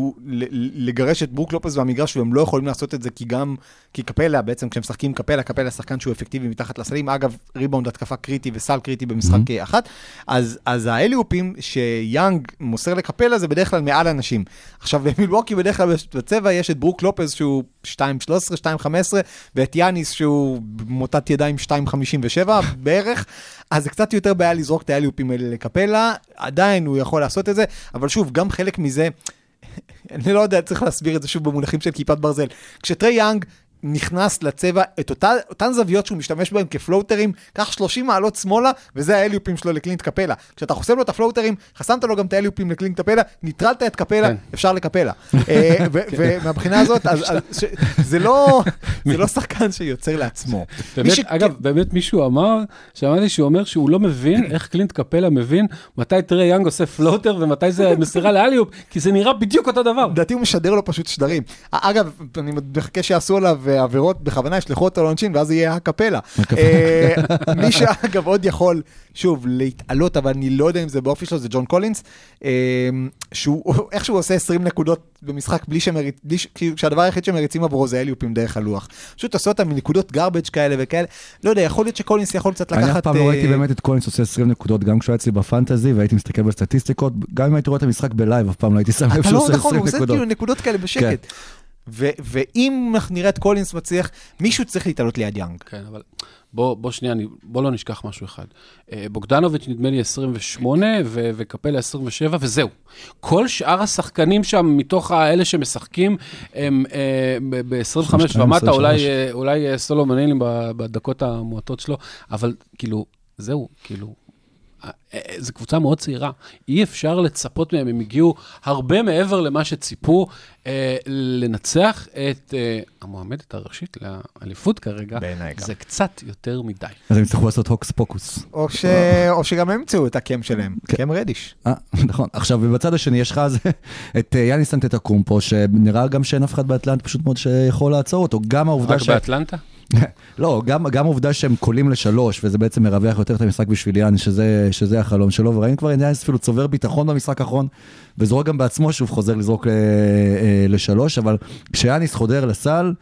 לגרש את ברוק לופס במגרש, והם לא יכולים לעשות את זה כי גם, כי קפלה, בעצם כשהם משחקים קפלה, קפלה שחקן שהוא אפקטיבי מתחת לסלים, אגב, ריבאונד התקפה קריטי וסל קריטי במשחק mm-hmm. אחת, אז, אז האליופים שיאנג מוסר לקפלה זה בדרך כלל מעל אנשים. עכשיו, במילווקי בדרך כלל בצבע יש את ברוק לופס שהוא 2.13, 2.15, ואת יאניס שהוא מוטת ידיים 2.57 בערך, אז זה קצת יותר בעיה לזרוק את האליופים האלה לקפלה, עדיין הוא יכול לעשות את זה, אבל שוב, גם חלק מזה, אני לא יודע, צריך להסביר את זה שוב במונחים של כיפת ברזל. כשטרי יאנג נכנס לצבע, את אותה, אותן זוויות שהוא משתמש בהן כפלוטרים, קח 30 מעלות שמאלה, וזה האליופים שלו לקלינט קפלה. כשאתה חוסם לו את הפלוטרים, חסמת לו גם את האליופים לקלינט קפלה, ניטרלת את קפלה, כן. אפשר לקפלה. אה, ו- ומהבחינה הזאת, אז, אז, ש- זה לא זה לא שחקן שיוצר לעצמו. באמת, ש- אגב, באמת מישהו אמר, שמעתי שהוא אומר שהוא לא מבין איך קלינט קפלה מבין מתי טרי יאנג עושה פלוטר ומתי זה מסירה לאליופ, כי זה נראה בדיוק אותו דבר. לדעתי הוא משדר לו פשוט שדרים. אגב, אני מחכה שיעשו עליו אה, עבירות, בכוונה ישלחו אותו לעונשין, ואז יהיה הקפלה. אה, מי שאגב עוד יכול, שוב, להתעלות, אבל אני לא יודע אם זה באופי שלו, זה ג'ון קולינס, אה, שהוא איכשהו עושה 20 נקודות במשחק בלי שמריץ, בלי ש- כאילו, שהדבר היחיד שמריצים עבורו זה אליופים דרך הלוח. פשוט עושה אותם מנקודות garbage כאלה וכאלה. לא יודע, יכול להיות שקולינס יכול קצת לקחת... אני אף פעם לא אה, ראיתי באמת את קולינס עושה 20 נקודות, גם כשהוא היה אצלי בפנטזי, והייתי מסתכל בסטטיסטיקות, גם אם הייתי רואה את המשחק בלייב, אף פעם לא הייתי שם לב אתה שהוא לא עושה נכון, 20 הוא עושה נקודות. כאילו נקודות כאלה בשקט. ו- ואם אנחנו נראה את קולינס מצליח, מישהו צריך להתעלות ליד יאנג. כן, אבל בוא, בוא שנייה, בוא לא נשכח משהו אחד. אה, בוגדנוביץ' נדמה לי 28 ו- וקפלה 27 וזהו. כל שאר השחקנים שם, מתוך האלה שמשחקים, הם אה, ב-25 22, ומטה, 23. אולי, אה, אולי אה, ב- בדקות המועטות שלו, אבל כאילו, זהו, כאילו, אה, אה, זו קבוצה מאוד צעירה, אי אפשר לצפות מהם, הם הגיעו הרבה מעבר למה שציפו, אה, לנצח את אה, המועמדת הראשית לאליפות כרגע, בעיניי גם. זה קצת יותר מדי. אז הם יצטרכו לעשות הוקס פוקוס. או, ש... או שגם הם ימצאו את הקם שלהם, קם רדיש. אה, נכון. עכשיו, ובצד השני יש לך את אה, יאניס אנטטקומפו, שנראה גם שאין אף אחד באטלנט פשוט מאוד שיכול לעצור אותו. גם העובדה רק ש... באטלנטה? לא, גם, גם העובדה שהם קולים לשלוש, וזה בעצם מרווח יותר את המשחק בשביל יאניס, שזה, שזה החלום שלו, וראינו כבר את יאניס אפילו צובר ביטחון במשחק האחרון, וזורק גם בעצמו שוב חוזר לזרוק ל, אה, לשלוש, אבל כשיאניס חודר לסל,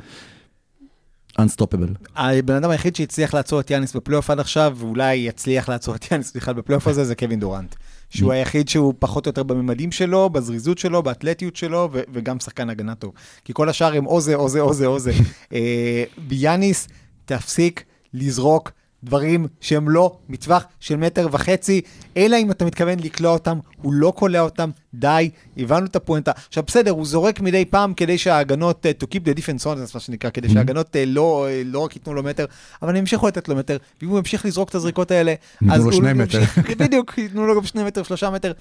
unstoppable. הבן אדם היחיד שהצליח לעצור את יאניס בפלייאוף עד עכשיו, ואולי יצליח לעצור את יאניס בכלל בפלייאוף הזה, זה קווין דורנט. שהוא היחיד שהוא פחות או יותר בממדים שלו, בזריזות שלו, באתלטיות שלו, וגם שחקן הגנה טוב. כי כל השאר הם או זה, או זה, או זה, או זה. אה, ביאניס, תפסיק לזרוק דברים שהם לא מטווח של מטר וחצי, אלא אם אתה מתכוון לקלוע אותם, הוא לא קולע אותם, די, הבנו את הפואנטה. עכשיו בסדר, הוא זורק מדי פעם כדי שההגנות, uh, to keep the defense on, זה מה שנקרא, כדי שההגנות uh, לא, uh, לא רק ייתנו לו מטר, אבל הם ימשיכו לתת לו מטר, ואם הוא ימשיך לזרוק את הזריקות האלה, ייתנו אז לו הוא שני לא מטר. ימשיך- בדיוק, ייתנו לו גם שני מטר, שלושה מטר.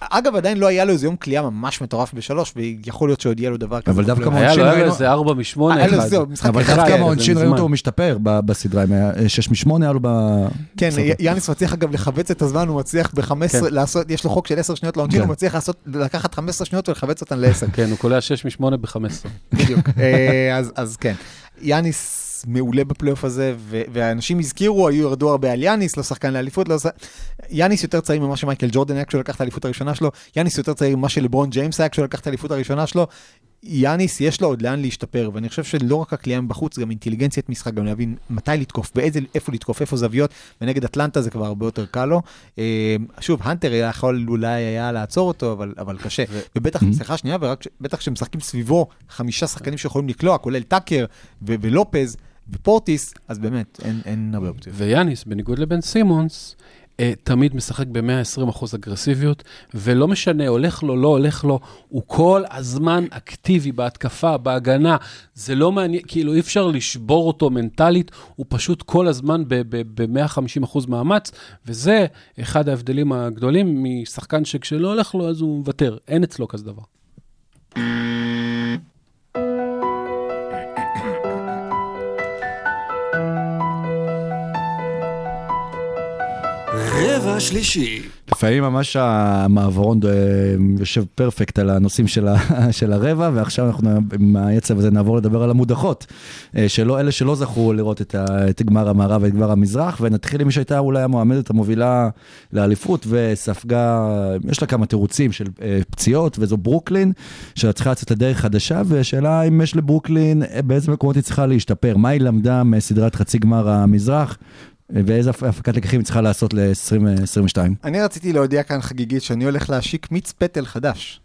אגב, עדיין לא היה לו איזה יום קליעה ממש מטורף בשלוש, ויכול להיות שעוד יהיה לו דבר כזה. אבל דווקא בפלייאוף. מה- היה לו היה לו ראינו- איזה 4 מ-8 היה לו אחד. אבל דווקא כן, מזמן. ראינו אותו משתפר בסדרה, עם ה- שש משמונה היה לו ב... כן. יאניס מצליח אגב לכווץ את הזמן, הוא מצליח ב-15, כן. לעשות, יש לו חוק של 10 שניות לעונשין, כן. הוא מצליח לעשות, לקחת 15 שניות ולכווץ אותן ל-10. כן, הוא קולע 6 מ-8 ב-15. בדיוק. אה, אז, אז כן. יאניס מעולה בפלייאוף הזה, ו- ואנשים הזכירו, היו ירדו הרבה על יאניס, לא שחקן לאליפות, לא. יאניס יותר צעיר ממה שמייקל ג'ורדן היה כשהוא לקח את האליפות הראשונה שלו, יאניס יותר צעיר ממה שלברון ג'יימס היה כשהוא לקח את האליפות הראשונה שלו. יאניס יש לו עוד לאן להשתפר, ואני חושב שלא רק הקליעה מבחוץ, גם אינטליגנציית משחק, גם להבין מתי לתקוף, באיזה, איפה לתקוף, איפה זוויות, ונגד אטלנטה זה כבר הרבה יותר קל לו. אה, שוב, היה יכול אולי היה לעצור אותו, אבל, אבל קשה. ו- ובטח, סליחה שנייה, ובטח כשמשחקים סביבו חמישה שחקנים שיכולים לקלוע, כולל טאקר ו- ולופז ופורטיס, אז באמת, אין, אין הרבה אופציות. ויאניס, בניגוד לבן סימונס, תמיד משחק ב-120% אגרסיביות, ולא משנה, הולך לו, לא הולך לו, הוא כל הזמן אקטיבי בהתקפה, בהגנה. זה לא מעניין, כאילו אי אפשר לשבור אותו מנטלית, הוא פשוט כל הזמן ב-150% מאמץ, וזה אחד ההבדלים הגדולים משחקן שכשלא הולך לו, אז הוא מוותר. אין אצלו כזה דבר. רבע שלישי. לפעמים ממש המעברון אה, יושב פרפקט על הנושאים של, ה, של הרבע, ועכשיו אנחנו עם העצב הזה נעבור לדבר על המודחות, אה, שלא, אלה שלא זכו לראות את, ה, את גמר המערב ואת גמר המזרח, ונתחיל עם מי שהייתה אולי המועמדת המובילה לאליפות, וספגה, יש לה כמה תירוצים של אה, פציעות, וזו ברוקלין, שצריכה לצאת לדרך חדשה, והשאלה אם יש לברוקלין, באיזה מקומות היא צריכה להשתפר, מה היא למדה מסדרת חצי גמר המזרח, ואיזה הפקת לקחים היא צריכה לעשות ל-2022? אני רציתי להודיע כאן חגיגית שאני הולך להשיק מיץ פטל חדש.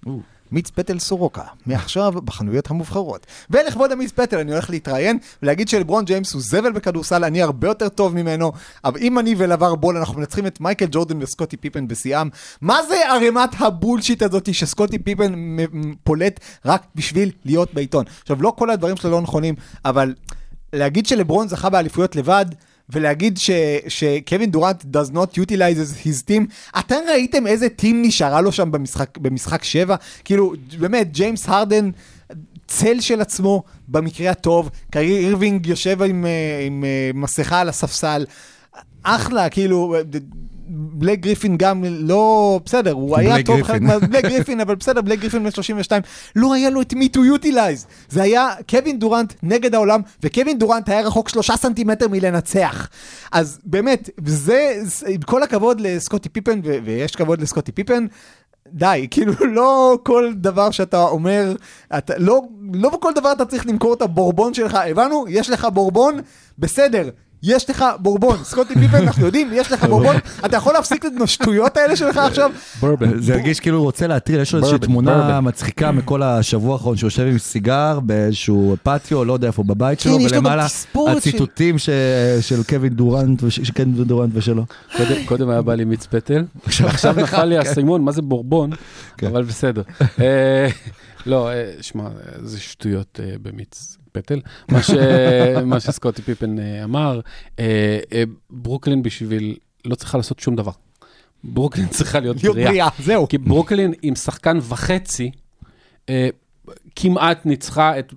מיץ פטל סורוקה, מעכשיו בחנויות המובחרות. ולכבוד המיץ פטל אני הולך להתראיין ולהגיד שלברון ג'יימס הוא זבל בכדורסל, אני הרבה יותר טוב ממנו, אבל אם אני ולבר בול אנחנו מנצחים את מייקל ג'ורדן וסקוטי פיפן בשיאם, מה זה ערימת ה bullshit הזאת שסקוטי פיפן פולט רק בשביל להיות בעיתון? עכשיו, לא כל הדברים שלו לא נכונים, אבל להגיד שלברון זכה באליפויות לבד, ולהגיד שקווין דורנט does not utilize his team, אתם ראיתם איזה team נשארה לו שם במשחק, במשחק 7? כאילו, באמת, ג'יימס הרדן, צל של עצמו במקרה הטוב, קרי אירווינג יושב עם, אה, עם, עם אה, מסכה על הספסל, אחלה, כאילו, בלק גריפין גם לא, בסדר, הוא היה טוב חלק מה... בלק גריפין, אבל בסדר, בלק גריפין בן 32, לא היה לו את מי to utilize. זה היה קווין דורנט נגד העולם, וקווין דורנט היה רחוק שלושה סנטימטר מלנצח. אז באמת, זה, עם כל הכבוד לסקוטי פיפן, ו- ויש כבוד לסקוטי פיפן, די, כאילו לא כל דבר שאתה אומר, אתה, לא, לא בכל דבר אתה צריך למכור את הבורבון שלך, הבנו? יש לך בורבון, בסדר, יש לך בורבון, סקוטי פיפן, אנחנו יודעים, יש לך בורבון, אתה יכול להפסיק את השטויות האלה שלך עכשיו? בורבן. זה הרגיש כאילו הוא רוצה להטריל, יש לו איזושהי תמונה. מצחיקה מכל השבוע האחרון שהוא יושב עם סיגר באיזשהו פטיו, לא יודע איפה בבית שלו, כן, ולמעלה הציטוטים של קווין דורנט, קווין דורנט ושלו. קודם, קודם היה בא לי מיץ פטל, עכשיו נפל לי האסימון, מה זה בורבון, כן. אבל בסדר. אה, לא, אה, שמע, אה, זה שטויות במיץ פטל. מה, ש, מה שסקוטי פיפן אה, אמר, אה, אה, ברוקלין בשביל, לא צריכה לעשות שום דבר. ברוקלין צריכה להיות בריאה. בריאה, זהו. כי ברוקלין עם שחקן וחצי, כמעט ניצחה את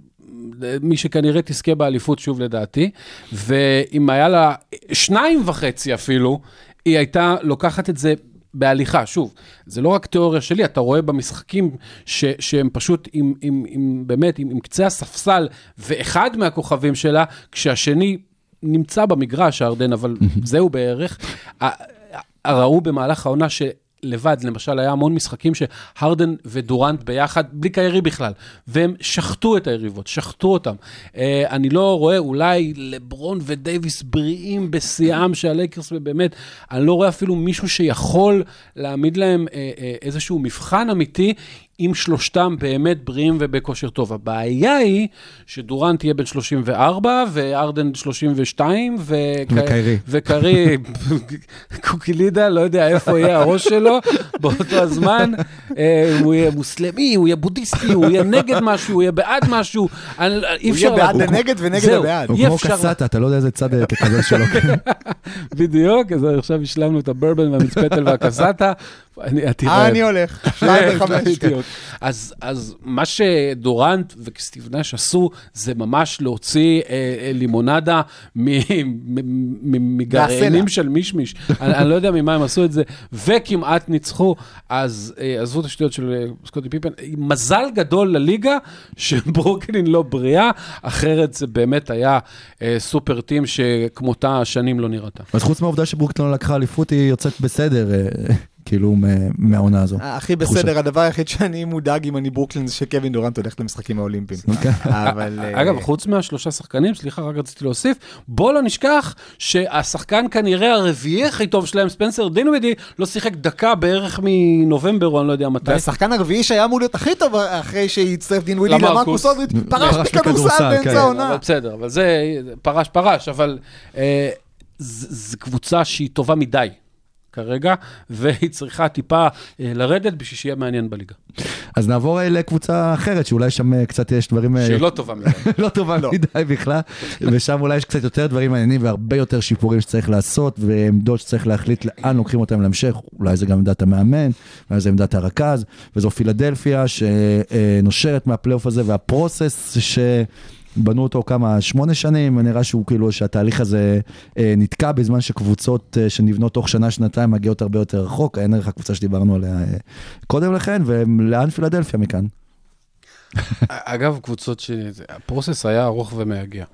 מי שכנראה תזכה באליפות שוב לדעתי, ואם היה לה שניים וחצי אפילו, היא הייתה לוקחת את זה בהליכה. שוב, זה לא רק תיאוריה שלי, אתה רואה במשחקים ש, שהם פשוט עם, עם, עם באמת, עם, עם קצה הספסל, ואחד מהכוכבים שלה, כשהשני נמצא במגרש, הארדן, אבל זהו בערך. ראו במהלך העונה שלבד, למשל, היה המון משחקים שהרדן ודורנט ביחד, בלי קיירי בכלל, והם שחטו את היריבות, שחטו אותם. אה, אני לא רואה, אולי לברון ודייוויס בריאים בשיאם של הלייקרס, ובאמת, אני לא רואה אפילו מישהו שיכול להעמיד להם אה, אה, איזשהו מבחן אמיתי. אם שלושתם באמת בריאים ובכושר טוב. הבעיה היא שדורנט תהיה בן 34 וארדן 32 ו... וקיירי. וקרי, קוקילידה, לא יודע איפה יהיה הראש שלו באותו הזמן. אה, הוא יהיה מוסלמי, הוא יהיה בודהיסטי, הוא יהיה נגד משהו, הוא יהיה בעד משהו. אי הוא אפשר... יהיה בעד הנגד ונגד הבעד. הוא כמו קסטה, אתה לא יודע איזה צד תקבל שלו. בדיוק, אז עכשיו השלמנו את הברבן והמצפתל והקסטה. אני אה, אני הולך, שתיים וחמש. בדיוק. אז, אז מה שדורנט וסטיב נש עשו, זה ממש להוציא אה, אה, לימונדה מ- מ- מ- מגרעינים. של מישמיש. אני, לא יודע ממה הם עשו את זה, וכמעט ניצחו, אז עזבו את השטויות של סקוטי פיפן. מזל גדול לליגה שברוקלין לא בריאה, אחרת זה באמת היה סופר טים שכמותה שנים לא נראתה. אז חוץ מהעובדה שברוקלין לא לקחה אליפות, היא יוצאת בסדר, כאילו, מהעונה הזו. הכי תחושה. בסדר, הדבר היחיד שאני מודאג אם אני ברוקלין זה שקווין דורנט הולך למשחקים האולימפיים. אוקיי. אבל... אה, אגב, חוץ מהשלושה שחקנים, סליחה, רק רציתי להוסיף, בוא לא נשכח שהשחקן כנראה הרביעי הכי טוב שלהם, ספנסר דינווידי, לא שיחק דקה בערך מנובמבר, או אני לא יודע מתי. והשחקן הרביעי שהיה אמור להיות הכי טוב אחרי שהצטרף דין ווילי למרקוס. אודריץ', פרש מכדורסל מכדורסל, כן. באמצע העונה. בסדר, אבל זה פרש פרש, אבל אה, זו קבוצה שהיא טובה מדי. כרגע, והיא צריכה טיפה אה, לרדת בשביל שיהיה מעניין בליגה. אז נעבור אה, לקבוצה אחרת, שאולי שם אה, קצת יש דברים... אה, שהיא לא טובה מדי. לא טובה מדי בכלל, ושם אולי יש קצת יותר דברים מעניינים והרבה יותר שיפורים שצריך לעשות, ועמדות שצריך להחליט לאן לוקחים אותם להמשך, אולי זה גם עמדת המאמן, אולי זה עמדת הרכז, וזו פילדלפיה שנושרת מהפלייאוף הזה, והפרוסס ש... בנו אותו כמה, שמונה שנים, נראה שהוא כאילו שהתהליך הזה אה, נתקע בזמן שקבוצות אה, שנבנות תוך שנה, שנתיים מגיעות הרבה יותר רחוק, אין ערך הקבוצה שדיברנו עליה אה, קודם לכן, ולאן פילדלפיה מכאן? אגב, קבוצות ש... הפרוסס היה ארוך ומייגע.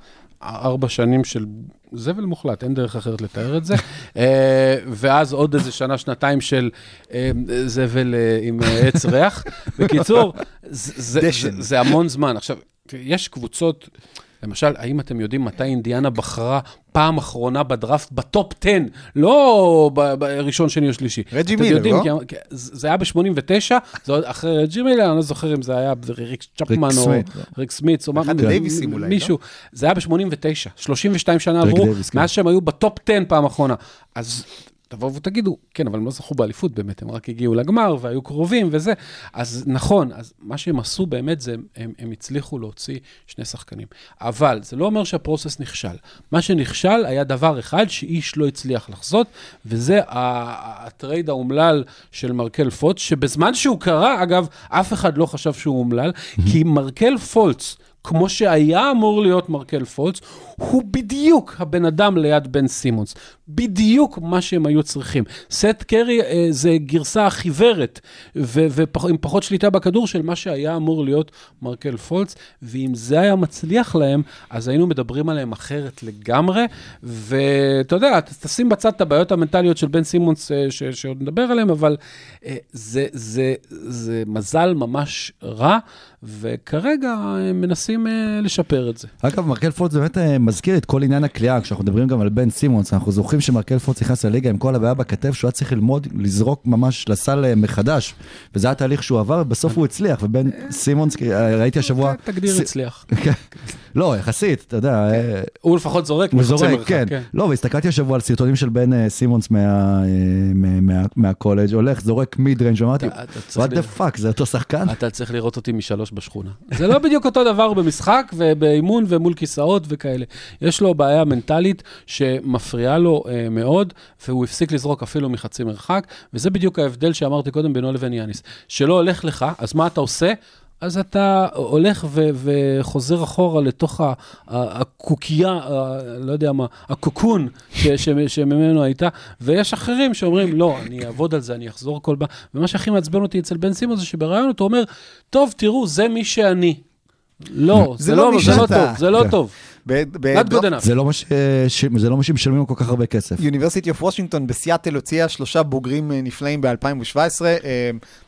ארבע שנים של זבל מוחלט, אין דרך אחרת לתאר את זה. אה, ואז עוד איזה שנה, שנתיים של אה, זבל אה, עם עץ ריח. בקיצור, זה-. זה- זה המון זמן. עכשיו, יש קבוצות, למשל, האם אתם יודעים מתי אינדיאנה בחרה פעם אחרונה בדראפט בטופ 10, לא בראשון, שני או שלישי. רג'י מילר, יודעים, לא? כי- זה היה ב-89, זה עוד אחרי רג'י מילר, אני לא זוכר אם זה היה רקס צ'פמן או סמית. ריק סמיץ או מה, אחד הדייוויסים אולי, לא? מישהו. זה היה ב-89, 32 שנה עברו, כן. מאז שהם היו בטופ 10 פעם אחרונה. אז תבואו ותגידו, כן, אבל הם לא זכו באליפות באמת, הם רק הגיעו לגמר והיו קרובים וזה. אז נכון, אז מה שהם עשו באמת זה, הם, הם הצליחו להוציא שני שחקנים. אבל זה לא אומר שה process נכשל. מה שנכשל היה דבר אחד שאיש לא הצליח לחזות, וזה הטרייד האומלל של מרקל פולץ, שבזמן שהוא קרה, אגב, אף אחד לא חשב שהוא אומלל, כי מרקל פולץ, כמו שהיה אמור להיות מרקל פולץ, הוא בדיוק הבן אדם ליד בן סימונס. בדיוק מה שהם היו צריכים. סט קרי אה, זה גרסה חיוורת, ועם פחות שליטה בכדור של מה שהיה אמור להיות מרקל פולץ, ואם זה היה מצליח להם, אז היינו מדברים עליהם אחרת לגמרי, ואתה יודע, תשים בצד את הבעיות המנטליות של בן סימונס, אה, ש, שעוד נדבר עליהם, אבל אה, זה, זה, זה מזל ממש רע, וכרגע הם מנסים אה, לשפר את זה. אגב, מרקל פולץ באמת אה, מזכיר את כל עניין הכלייה, כשאנחנו מדברים גם על בן סימונס, אנחנו זוכרים שמרקל פולץ נכנס לליגה עם כל הבעיה בכתף, שהוא היה צריך ללמוד, לזרוק ממש לסל אה, מחדש, וזה היה תהליך שהוא עבר, ובסוף הוא הצליח, ובן סימונס, אה, ראיתי השבוע... תגדיר ס- הצליח. כן. לא, יחסית, אתה יודע, אה, הוא לפחות זורק הוא זורק, מרחק, כן. לא, והסתכלתי השבוע על סרטונים של בן סימונס מה- מה- מה- מהקולג', הולך, זורק mid range, ואמרתי, what the fuck, זה אותו שחקן? אתה צריך לראות אותי משלוש בשכונה. זה לא בדיוק אותו דבר במשחק ובאימון ומול כיסאות וכאלה. יש לו בעיה מנטלית שמפריעה לו אה, מאוד, והוא הפסיק לזרוק אפילו מחצי מרחק, וזה בדיוק ההבדל שאמרתי קודם בינו לבין יאניס. שלא הולך לך, אז מה אתה עושה? אז אתה הולך ו- וחוזר אחורה לתוך הקוקייה, לא יודע מה, הקוקון ש- ש- שממנו הייתה, ויש אחרים שאומרים, לא, אני אעבוד על זה, אני אחזור כל פעם. ומה שהכי מעצבן אותי אצל בן סימון זה שבראיון הוא אומר, טוב, תראו, זה מי שאני. לא, זה זה לא לא, זה לא. טוב, זה לא. טוב. זה לא מה ש- זה לא מה שמשלמים לו כל כך הרבה כסף. University of Washington בסיאטל הוציאה שלושה בוגרים אה, נפלאים ב-2017,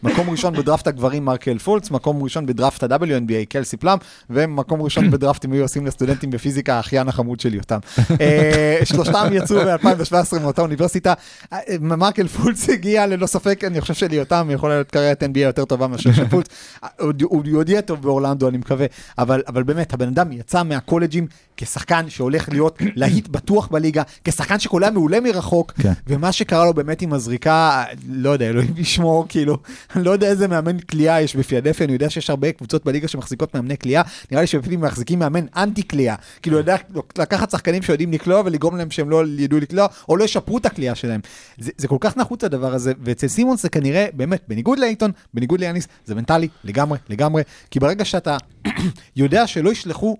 מקום ראשון בדראפט הגברים מרקל פולץ, מקום ראשון בדראפט ה-WNBA קלסי פלאם, ומקום ראשון בדראפט אם היו עושים לסטודנטים בפיזיקה האחיין החמוד של יותם. אה, שלושתם יצאו ב-2017 מאותה אוניברסיטה. אה, מרקל פולץ הגיע ללא ספק, אני חושב שליותם יכולה להיות קריירת NBA יותר טובה מאשר של פולץ. אה, הוא- עוד יהיה טוב באורלנדו, אני מקווה, אבל אבל באמת, הבן אדם יצא מהקולג'ים כשחקן שהולך להיות להיט בטוח בליגה, כשחקן שקולע מעולה מרחוק, כן. ומה שקרה לו באמת עם הזריקה, לא יודע, אלוהים ישמור, כאילו, אני לא יודע איזה מאמן כליאה יש בפילדלפיה, אני יודע שיש הרבה קבוצות בליגה שמחזיקות מאמני כליאה, נראה לי שאפילו מחזיקים מאמן אנטי כליאה, כאילו, יודע לקחת שחקנים שיודעים לקלוע ולגרום להם שהם לא ידעו לקלוע, או לא ישפרו את הכליאה שלהם. זה, זה כל כך נחוץ הדבר הזה, ואצל סימונס זה כנראה, באמת, בניגוד לאייטון, בניגוד ליאניס, זה מנטלי, לגמרי, לגמרי, כי ברגע שאתה יודע שלא ישלחו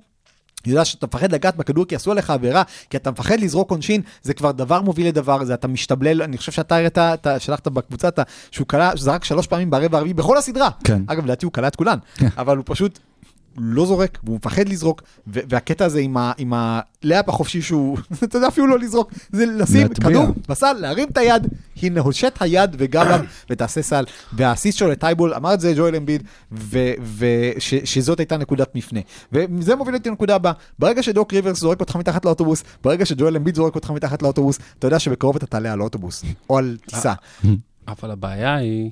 יודע שאתה מפחד לגעת בכדור כי עשו עליך עבירה, כי אתה מפחד לזרוק עונשין, זה כבר דבר מוביל לדבר, זה אתה משתבלל, אני חושב שאתה הראית, אתה שלחת בקבוצה, אתה, שהוא קלע, זרק שלוש פעמים ברבע הרביעי בכל הסדרה. כן. אגב, לדעתי הוא קלע את כולן, אבל הוא פשוט לא זורק, והוא מפחד לזרוק, והקטע הזה עם, ה- עם הלאפ החופשי שהוא, אתה יודע, אפילו לא לזרוק, זה לשים להטביע. כדור בסל, להרים את היד, הנה הושט היד וגב ותעשה סל. והאסיסט שלו לטייבול, אמר את זה ג'ואל אמביד, ושזאת הייתה נקודת מפנה. וזה מוביל אותי לנקודה הבאה, ברגע שדוק ריברס זורק אותך מתחת לאוטובוס, ברגע שג'ואל אמביד זורק אותך מתחת לאוטובוס, אתה יודע שבקרוב אתה תעלה על אוטובוס, או על טיסה. אבל הבעיה היא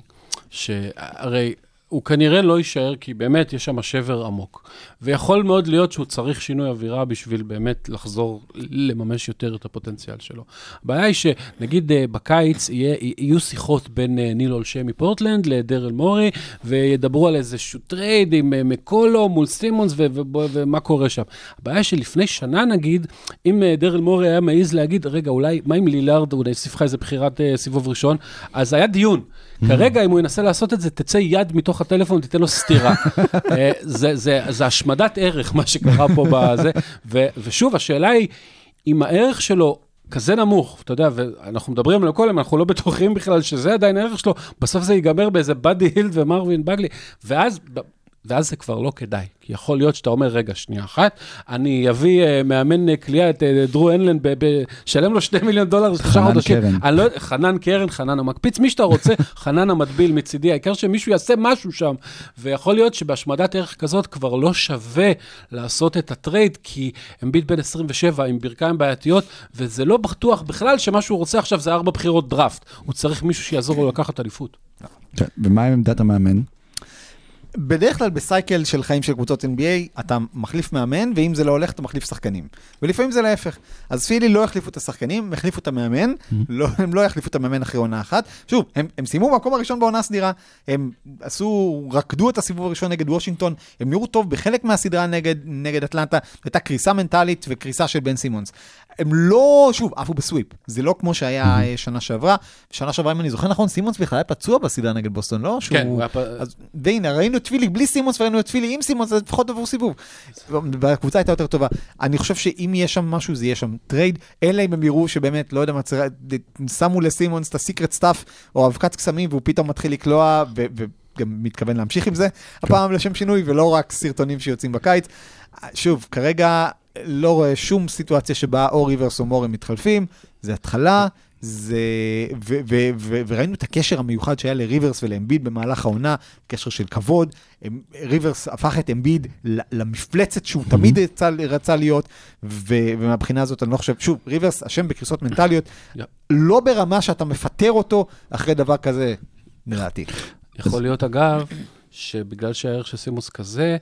שהרי הוא כנראה לא יישאר, כי באמת יש שם שבר עמוק. ויכול מאוד להיות שהוא צריך שינוי אווירה בשביל באמת לחזור לממש יותר את הפוטנציאל שלו. הבעיה היא שנגיד אה, בקיץ יהיה, יהיו שיחות בין אה, ניל אולשה מפורטלנד לדריל מורי, וידברו על איזשהו טרייד עם אה, מקולו מול סימונס ו- ו- ו- ומה קורה שם. הבעיה שלפני שנה נגיד, אם דריל מורי היה מעז להגיד, רגע, אולי, מה אם לילארד, אולי יוסיף לך איזה בחירת סיבוב ראשון, אז היה דיון. כרגע, אם הוא ינסה לעשות את זה, תצא יד מתוך הטלפון, תיתן לו סטירה. אה, זה, זה, זה השמדת ערך, מה שקרה פה בזה. ו, ושוב, השאלה היא, אם הערך שלו כזה נמוך, אתה יודע, ואנחנו מדברים על הכל, אנחנו לא בטוחים בכלל שזה עדיין הערך שלו, בסוף זה ייגמר באיזה באדי הילד ומרווין בגלי, ואז... ואז זה כבר לא כדאי, כי יכול להיות שאתה אומר, רגע, שנייה אחת, אני אביא uh, מאמן uh, כליאה, את uh, דרו הנלן, שלם לו שני מיליון דולר, שלושה חנן חודשים. קרן. אני לא חנן קרן, חנן המקפיץ, מי שאתה רוצה, חנן המטביל מצידי, העיקר שמישהו יעשה משהו שם. ויכול להיות שבהשמדת ערך כזאת כבר לא שווה לעשות את הטרייד, כי אמביט בן 27 עם ברכיים בעייתיות, וזה לא בטוח בכלל שמה שהוא רוצה עכשיו זה ארבע בחירות דראפט. הוא צריך מישהו שיעזור לו לקחת אליפות. כן, ומה עם עמדת המאמן? בדרך כלל ב cycle של חיים של קבוצות NBA, אתה מחליף מאמן, ואם זה לא הולך, אתה מחליף שחקנים. ולפעמים זה להפך. אז פילי לא החליפו את השחקנים, הם החליפו את המאמן, לא, הם לא יחליפו את המאמן אחרי עונה אחת. שוב, הם, הם סיימו במקום הראשון בעונה סדירה, הם עשו, רקדו את הסיבוב הראשון נגד וושינגטון, הם נראו טוב בחלק מהסדרה נגד, נגד אטלנטה, הייתה קריסה מנטלית וקריסה של בן סימונס. הם לא, שוב, עפו ב sweep, זה לא כמו שהיה אה, שנה שעברה. שנה שעברה, אם אני זוכר נכון, סימונס בכלל היה פצוע בסדרה נגד בוסטון, לא? כן, הוא היה פ- והנה, ראינו את פילי בלי סימונס וראינו את פילי עם סימונס, אז לפחות עבור סיבוב. והקבוצה הייתה יותר טובה. אני חושב שאם יהיה שם משהו, זה יהיה שם trade, אלא אם הם יראו שבאמת, לא יודע מה, צר- שמו לסימונס את ה secret stuff, או אבקת קסמים, והוא פתאום מתחיל לקלוע, וגם מתכוון להמשיך עם זה, הפעם לשם שינוי, ולא רק סרטונים שיוצאים בקיץ. שוב, כרגע לא רואה שום סיטואציה שבה או ריברס או מורי מתחלפים, זה התחלה. זה, ו, ו, ו, וראינו את הקשר המיוחד שהיה לריברס ולאמביד במהלך העונה, קשר של כבוד. ריברס הפך את אמביד למפלצת שהוא תמיד רצה, רצה להיות, ו, ומהבחינה הזאת אני לא חושב, שוב, ריברס אשם בקריסות מנטליות. לא ברמה שאתה מפטר אותו אחרי דבר כזה, לדעתי. יכול להיות, אגב, שבגלל שהערך של סימונס כזה,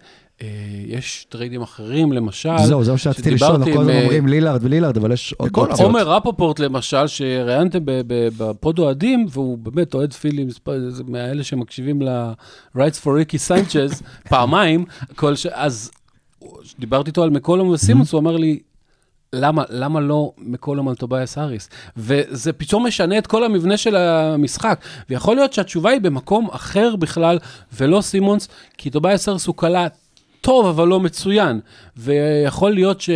יש טריידים אחרים, למשל. זהו, זה מה שרציתי לשאול, שדיברתי כל הזמן אה, אומרים לילארד ולילארד, אבל יש עוד אופציות. עומר רפופורט, למשל, שראיינתם בפוד אוהדים, והוא באמת אוהד פילי, מספר- זה מהאלה שמקשיבים ל-Rights for Ricky Sanchez פעמיים, כל ש... אז דיברתי איתו על מקולום וסימונס, הוא אמר לי, למה, למה לא מקולום על טובייאס האריס? וזה פתאום משנה את כל המבנה של המשחק. ויכול להיות שהתשובה היא במקום אחר בכלל, ולא סימונס, כי טובייאס האריס הוא קלע טוב, אבל לא מצוין. ויכול להיות ש...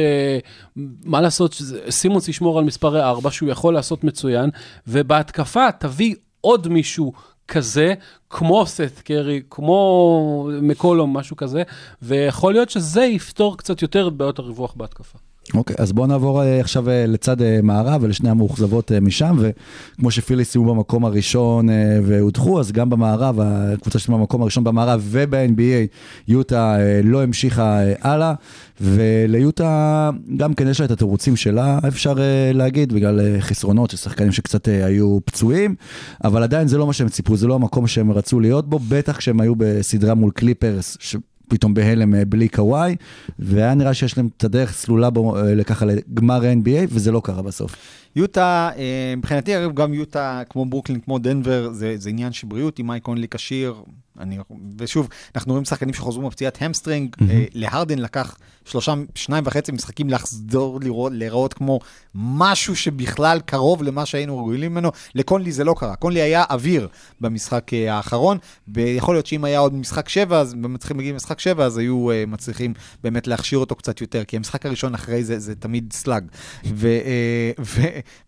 מה לעשות, סימונס ישמור על מספרי 4, שהוא יכול לעשות מצוין, ובהתקפה תביא עוד מישהו כזה, כמו סט קרי, כמו מקולום, משהו כזה, ויכול להיות שזה יפתור קצת יותר את בעיות הריווח בהתקפה. אוקיי, אז בואו נעבור אה, עכשיו אה, לצד אה, מערב ולשני המאוכזבות משם, וכמו שפיליס סיימו במקום הראשון והודחו, אז גם במערב, הקבוצה שסיימה במקום הראשון במערב וב-NBA, יוטה לא המשיכה אה, הלאה, וליוטה גם כן יש לה את התירוצים שלה, אפשר להגיד, בגלל חסרונות של שחקנים שקצת היו פצועים, אבל עדיין זה לא מה שהם ציפו, זה לא המקום שהם רצו להיות בו, בטח כשהם היו בסדרה מול קליפרס, ש... פתאום בהלם אה, בלי קוואי, והיה נראה שיש להם את הדרך סלולה בו, אה, ככה לגמר ה-NBA, וזה לא קרה בסוף. יוטה, אה, מבחינתי אגב גם יוטה, כמו ברוקלין, כמו דנבר, זה, זה עניין של בריאות, אם מייק קונלי כשיר, אני, ושוב, אנחנו רואים שחקנים שחוזרו מפציעת המסטרינג, mm-hmm. אה, להרדן לקח שלושה, שניים וחצי משחקים לחזור לראות, להיראות כמו משהו שבכלל קרוב למה שהיינו רגילים ממנו, לקונלי זה לא קרה, קונלי היה אוויר במשחק אה, האחרון, ויכול להיות שאם היה עוד משחק שבע, אז מצליחים להגיע למשחק שבע, אז היו אה, מצליחים באמת להכשיר אותו קצת יותר, כי המשחק הראשון אחרי זה, זה תמיד slug, ו, אה, ו,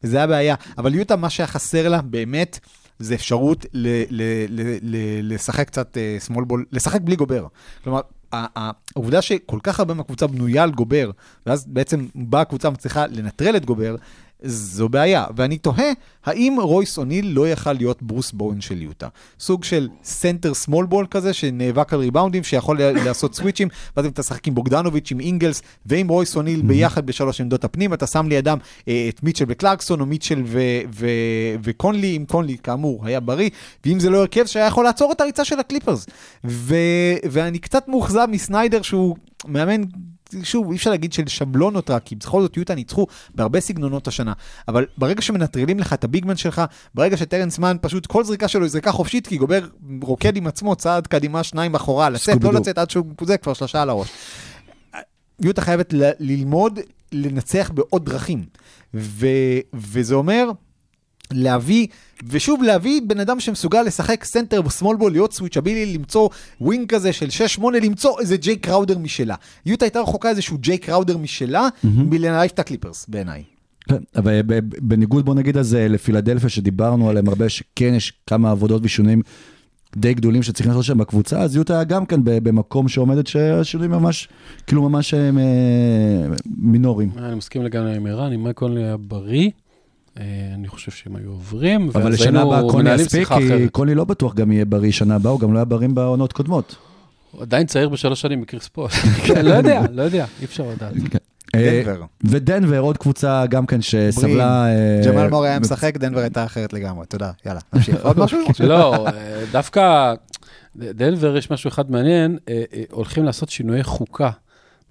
וזה הבעיה, אבל יוטה, מה שהיה חסר לה באמת, זה אפשרות ל- ל- ל- ל- לשחק קצת small ball, לשחק בלי גובר. כלומר, העובדה שכל כך הרבה מהקבוצה בנויה על גובר, ואז בעצם באה הקבוצה מצליחה לנטרל את גובר, זו בעיה. ואני תוהה, האם רויס אוניל לא יכל להיות ברוס בואן של יוטה? סוג של סנטר small ball כזה, שנאבק על ריבאונדים, שיכול לעשות סוויצ'ים, ואז אם אתה משחק עם בוגדנוביץ', עם אינגלס ועם רויס אוניל ביחד בשלוש עמדות הפנים, אתה שם לידם אה, את מיטשל וקלרקסון, או מיטשל ו- ו- וקונלי, אם קונלי כאמור היה בריא, ואם זה לא הרכב שהיה יכול לעצור את הריצה של הקליפרס. ו- ואני קצת מאוכזב מסניידר שהוא מאמן שוב, אי אפשר להגיד של שבלונות רק, כי בכל זאת יוטה ניצחו בהרבה סגנונות השנה. אבל ברגע שמנטרלים לך את הביגמן שלך, ברגע שטרנס מן פשוט כל זריקה שלו היא זריקה חופשית, כי גובר רוקד עם עצמו צעד קדימה, שניים אחורה, לצאת, לא. לצאת עד שהוא זה כבר שלושה על הראש. יוטה חייבת ל- ללמוד לנצח בעוד דרכים. ו- וזה אומר להביא, ושוב להביא בן אדם שמסוגל לשחק סנטר ב small ball, להיות switchability, למצוא wing כזה של 6-8, למצוא איזה ג'יי קראודר משלה. יוטה הייתה רחוקה איזשהו ג'יי קראודר משלה, מלהעיף את הקליפרס בעיניי. כן, אבל ב- בניגוד בוא נגיד אז אה, לפילדלפיה שדיברנו עליהם הרבה, שכן יש כמה עבודות ושינויים די גדולים שצריכים לעשות שם בקבוצה, אז יוטה היה גם כן במקום שעומדת שהשינויים ממש, כאילו ממש אה, מינוריים. אני מסכים לגמרי עם ערן, אם מייקל היה בריא, אה, אני חושב שהם היו עוברים, אבל לשנה הבאה קוני יספיק, כי אחרת. קוני לא בטוח גם יהיה בריא שנה הבאה, הוא גם לא היה בריא בעונות קודמות. הוא עדיין צעיר בשלוש שנים מקריס פול. כן, לא יודע, לא יודע, אי אפשר לדעת. אה, דנבר. ודנבר, עוד קבוצה גם כן שסבלה... אה, ג'מאל מור היה משחק, דנבר הייתה אחרת לגמרי. תודה, יאללה, נמשיך. עוד משהו? לא, אה, דווקא דנבר יש משהו אחד מעניין, אה, אה, הולכים לעשות שינויי חוקה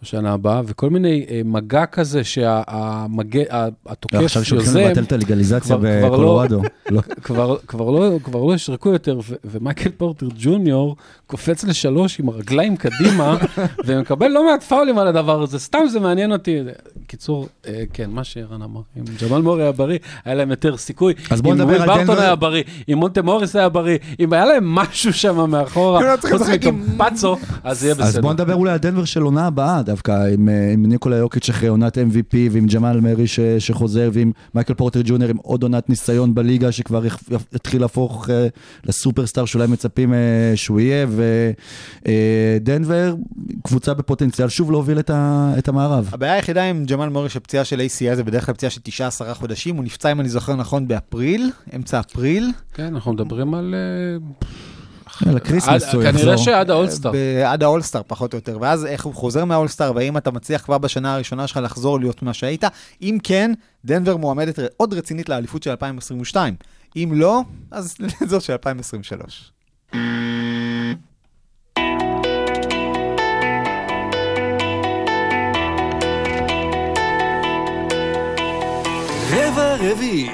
בשנה הבאה, וכל מיני אה, מגע כזה שהתוקף לא, עכשיו שהולכים יוזם, לבטל את הלגליזציה לא- בקולורדו. לא. כבר, כבר, לא, כבר לא ישרקו יותר, ומייקל פורטר ג'וניור קופץ לשלוש עם הרגליים קדימה, ומקבל לא מעט פאולים על הדבר הזה, סתם זה מעניין אותי. קיצור, אה, כן, מה שערן אמר, אם ג'מאל מורי היה בריא, היה להם יותר סיכוי. אז בואו אם נדבר על ברטון דנבר. היה בריא, אם מונטה מוריס היה בריא, אם היה להם משהו שם מאחורה, לא חוץ מקמפצו, אז יהיה אז בסדר. בוא נדבר אולי על דנבר של עונה הבאה דווקא, עם, אה, עם ניקולה יוקיץ' אחרי עונת MVP ועם ג'מאל מרי ש, שחוזר ועם מייקל פורטר ג'וניור עם עוד עונת ניסיון בליגה שכבר יתחיל להפוך אה, לסופרסטאר שאולי מצפים אה, שהוא יהיה, ודנבר קבוצה בפוטנציאל שוב להוביל את, ה, את המערב. הבעיה היחידה עם ג'מאל מורי שפציעה של ACI זה בדרך כלל פציעה של 9-10 חודשים, הוא נפצע אם אני זוכר נכון באפריל, אמצע אפריל. כן, אנחנו מדברים על... יאללה, קריסמס עד- הוא כנראה יחזור. שעד האולסטאר. עד האולסטאר פחות או יותר, ואז איך הוא חוזר מהאולסטאר, והאם אתה מצליח כבר בשנה הראשונה שלך לחזור להיות מה שהיית, אם כן, דנבר מועמדת עוד רצינית לאליפות של 2022. אם לא, אז זו של 2023. רבע רביעי.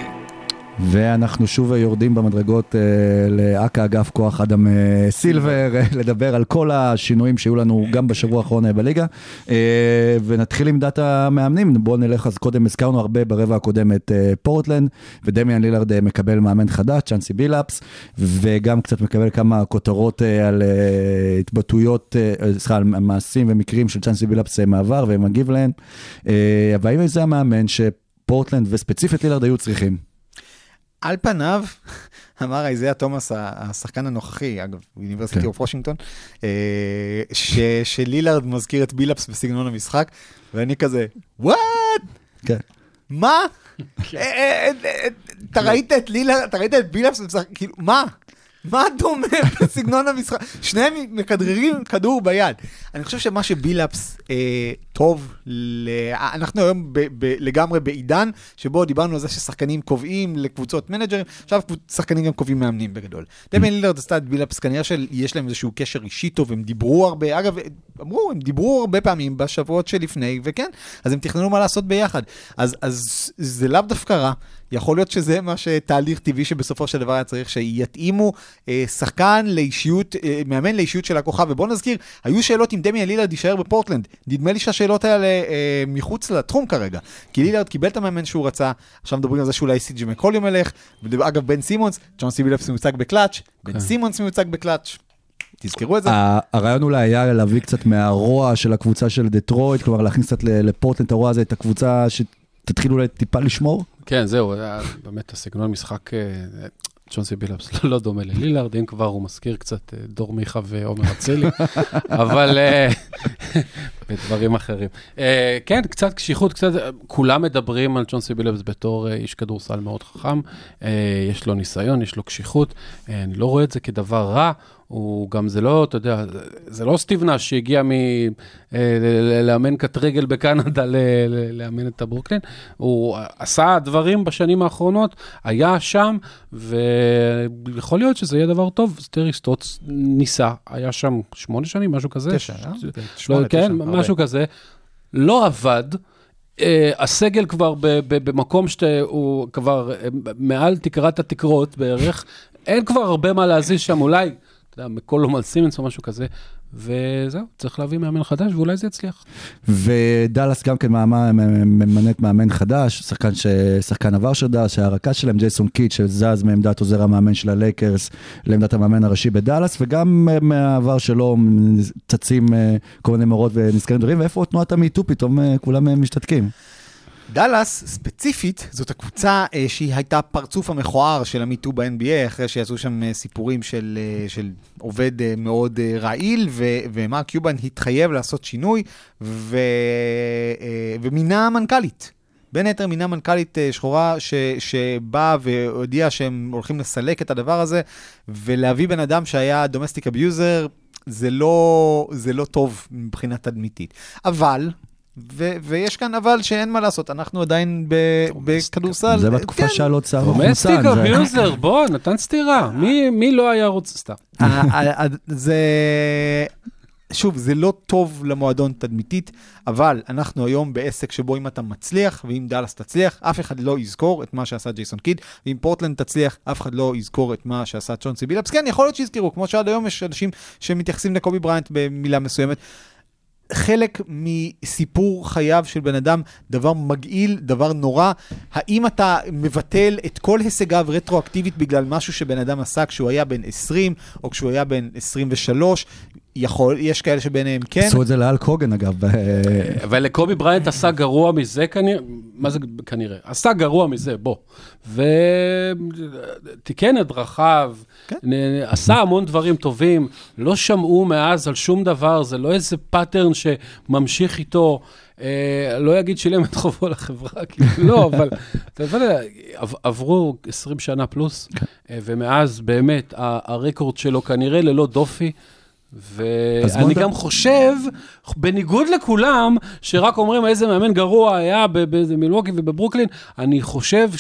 ואנחנו שוב יורדים במדרגות אה, לאכ"א אגף כוח אדם אה, סילבר, אה, לדבר על כל השינויים שהיו לנו גם בשבוע האחרון אה, בליגה. אה, ונתחיל עם דת המאמנים, בואו נלך, אז קודם הזכרנו הרבה ברבע הקודם את אה, פורטלנד, ודמיאן לילארד אה, מקבל מאמן חדש, צ'אנסי בילאפס, וגם קצת מקבל כמה כותרות אה, על אה, התבטאויות, אה, סליחה, על מעשים ומקרים של צ'אנסי בילאפס אה, מעבר ומגיב להם. אה, אבל האם זה המאמן שפורטלנד וספציפית לילארד היו צריכים? על פניו, אמר איזיה תומאס, השחקן הנוכחי, אגב, University כן. of וושינגטון, שלילארד מזכיר את בילאפס בסגנון המשחק, ואני כזה, what? כן. מה? אה, אה, אה, אתה ראית את לילארד, אתה ראית את בילאפס כאילו, מה? מה דומה בסגנון המשחק? שניהם מכדררים כדור ביד. אני חושב שמה שבילאפס אה, טוב, ל... אנחנו היום ב, ב, לגמרי בעידן שבו דיברנו על זה ששחקנים קובעים לקבוצות מנג'רים, עכשיו שחקנים גם קובעים מאמנים בגדול. דמיין לילארד עשתה את בילאפס, כנראה שיש להם איזשהו קשר אישי טוב, הם דיברו הרבה, אגב, אמרו, הם דיברו הרבה פעמים בשבועות שלפני, וכן, אז הם תכננו מה לעשות ביחד. אז, אז זה לאו דווקא רע. יכול להיות שזה מה שתהליך טבעי שבסופו של דבר היה צריך שיתאימו אה, שחקן לאישיות, אה, מאמן לאישיות של הכוכב. ובוא נזכיר, היו שאלות אם דמיאן לילארד יישאר בפורטלנד. נדמה לי שהשאלות האלה אה, מחוץ לתחום כרגע. כי לילארד קיבל את המאמן שהוא רצה, עכשיו מדברים על זה שאולי סי.ג'יי מקולום ילך, ואגב בן סימונס, צ'ונסי בילאפס מיוצג בקלאץ', בן סימונס מיוצג בקלאץ'. תזכרו את זה. הרעיון אולי היה להביא קצת מהרוע של הקבוצה של דטרויט, כלומר להכניס קצת לפורטלנד את הרוע הזה, את הקבוצה שתתחיל אולי טיפה לשמור. כן, זהו, באמת הסגנון משחק, אה, צ'ונסי בילאפס לא- דומה ללילארד, אם כבר הוא מזכיר קצת אה, דור מיכה ועומר אצילי, אבל אה, בדברים אחרים. אה, כן, קצת קשיחות, קצת, כולם מדברים על ג'ון סיבילבס בתור אה, איש כדורסל מאוד חכם, אה, יש לו ניסיון, יש לו קשיחות, אה, אני לא רואה את זה כדבר רע. הוא גם, זה לא, אתה יודע, זה- לא סטיב נאש שהגיע מלאמן קט רגל בקנדה לאמן את הברוקלין, הוא עשה דברים בשנים האחרונות, היה שם, ויכול להיות שזה יהיה דבר טוב. טרי סטוץ ניסה, היה שם שמונה שנים, משהו כזה. תשע, אה? שמונה, לא, כן, תשע, הרבה. משהו כזה. לא עבד. Uh, הסגל כבר ב- ב- במקום שהוא כבר uh, מעל תקרת התקרות בערך, אין כבר הרבה מה להזיז שם, אולי, אתה יודע, מקולום על סימנס או משהו כזה, וזהו, צריך להביא מאמן חדש ואולי זה יצליח. ודאלאס גם כן ממנה מאמן חדש, שחקן, ש... שחקן עבר של דאלאס, שהיה הרכז שלהם, ג'ייסון קיד, שזז מעמדת עוזר המאמן של הלייקרס לעמדת המאמן הראשי בדאלאס, וגם מהעבר שלו צצים אה, כל מיני מורות ונזכרים דברים, ואיפה תנועת ה Me Too פתאום אה, כולם אה, משתתקים. דאלאס, ספציפית, זאת הקבוצה אה, שהיא הייתה פרצוף המכוער של ה Me Too ב-NBA, אחרי שעשו שם אה, סיפורים של, אה, של עובד אה, מאוד אה, רעיל, ו- ומארק קיובן התחייב לעשות שינוי, ו- אה, ומינה מנכ"לית. בין היתר מינה מנכ"לית שחורה ש, שבאה והודיעה שהם הולכים לסלק את הדבר הזה, ולהביא בן אדם שהיה domestic abuser, זה לא, זה לא טוב מבחינה תדמיתית. אבל, ו- ויש כאן אבל שאין מה לעשות, אנחנו עדיין ב- בכדורסל. זה בתקופה כן. שהיה לו domestic מחוסן. זה- abuser, בוא, נתן סטירה. מי- מי לא היה רוצה, סתם. ה- ה- ה- זה... שוב, זה לא טוב למועדון תדמיתית, אבל אנחנו היום בעסק שבו אם אתה מצליח, ואם דאלאס תצליח, אף אחד לא יזכור את מה שעשה ג'ייסון קיד, ואם פורטלנד תצליח, אף אחד לא יזכור את מה שעשה צ'ונסי בילאפס. כן, יכול להיות שיזכרו, כמו שעד היום יש אנשים שמתייחסים לקובי בראיינט במילה מסוימת. חלק מסיפור חייו של בן אדם, דבר מגעיל, דבר נורא. האם אתה מבטל את כל הישגיו רטרואקטיבית בגלל משהו שבן אדם עשה כשהוא היה בן 20, או כשהוא היה בן 23? יכול, יש כאלה שביניהם כן. עשו את זה להאלק הוגאן אגב. אבל לקובי בראיינט עשה גרוע מזה כנראה, מה זה כנראה? עשה גרוע מזה, בוא. ותיקן את דרכיו, כן. עשה המון דברים טובים, לא שמעו מאז על שום דבר, זה לא איזה pattern שממשיך איתו. אה, לא אגיד שילם את חובו לחברה, כאילו לא, אבל אתה יודע, עב- עברו 20 שנה פלוס, אה, ומאז באמת הרקורד שלו כנראה ללא דופי. ואני גם חושב, בניגוד לכולם, שרק אומרים איזה מאמן גרוע היה במילווקי ובברוקלין, אני חושב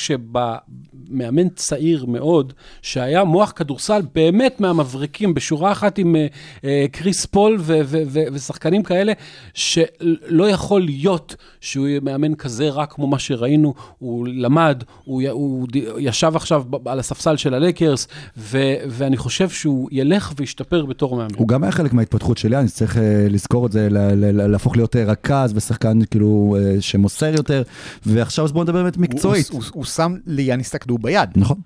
שבמאמן צעיר מאוד, שהיה מוח כדורסל באמת מהמבריקים, בשורה אחת עם אה, אה, קריס פול ו- ו- ו- ושחקנים כאלה, שלא יכול להיות שהוא יהיה מאמן כזה רע כמו מה שראינו, הוא למד, הוא, הוא ישב עכשיו על הספסל של הלייקרס, ו- ואני חושב שהוא ילך וישתפר בתור מאמן. הוא גם היה חלק מההתפתחות של יאניס, צריך אה, לזכור את זה, להפוך להיות רכז ושחקן כאילו שמוסר יותר, ועכשיו אז בואו נדבר באמת מקצועית. הוא, הוא, הוא שם ליאניס הכדור ביד, נכון.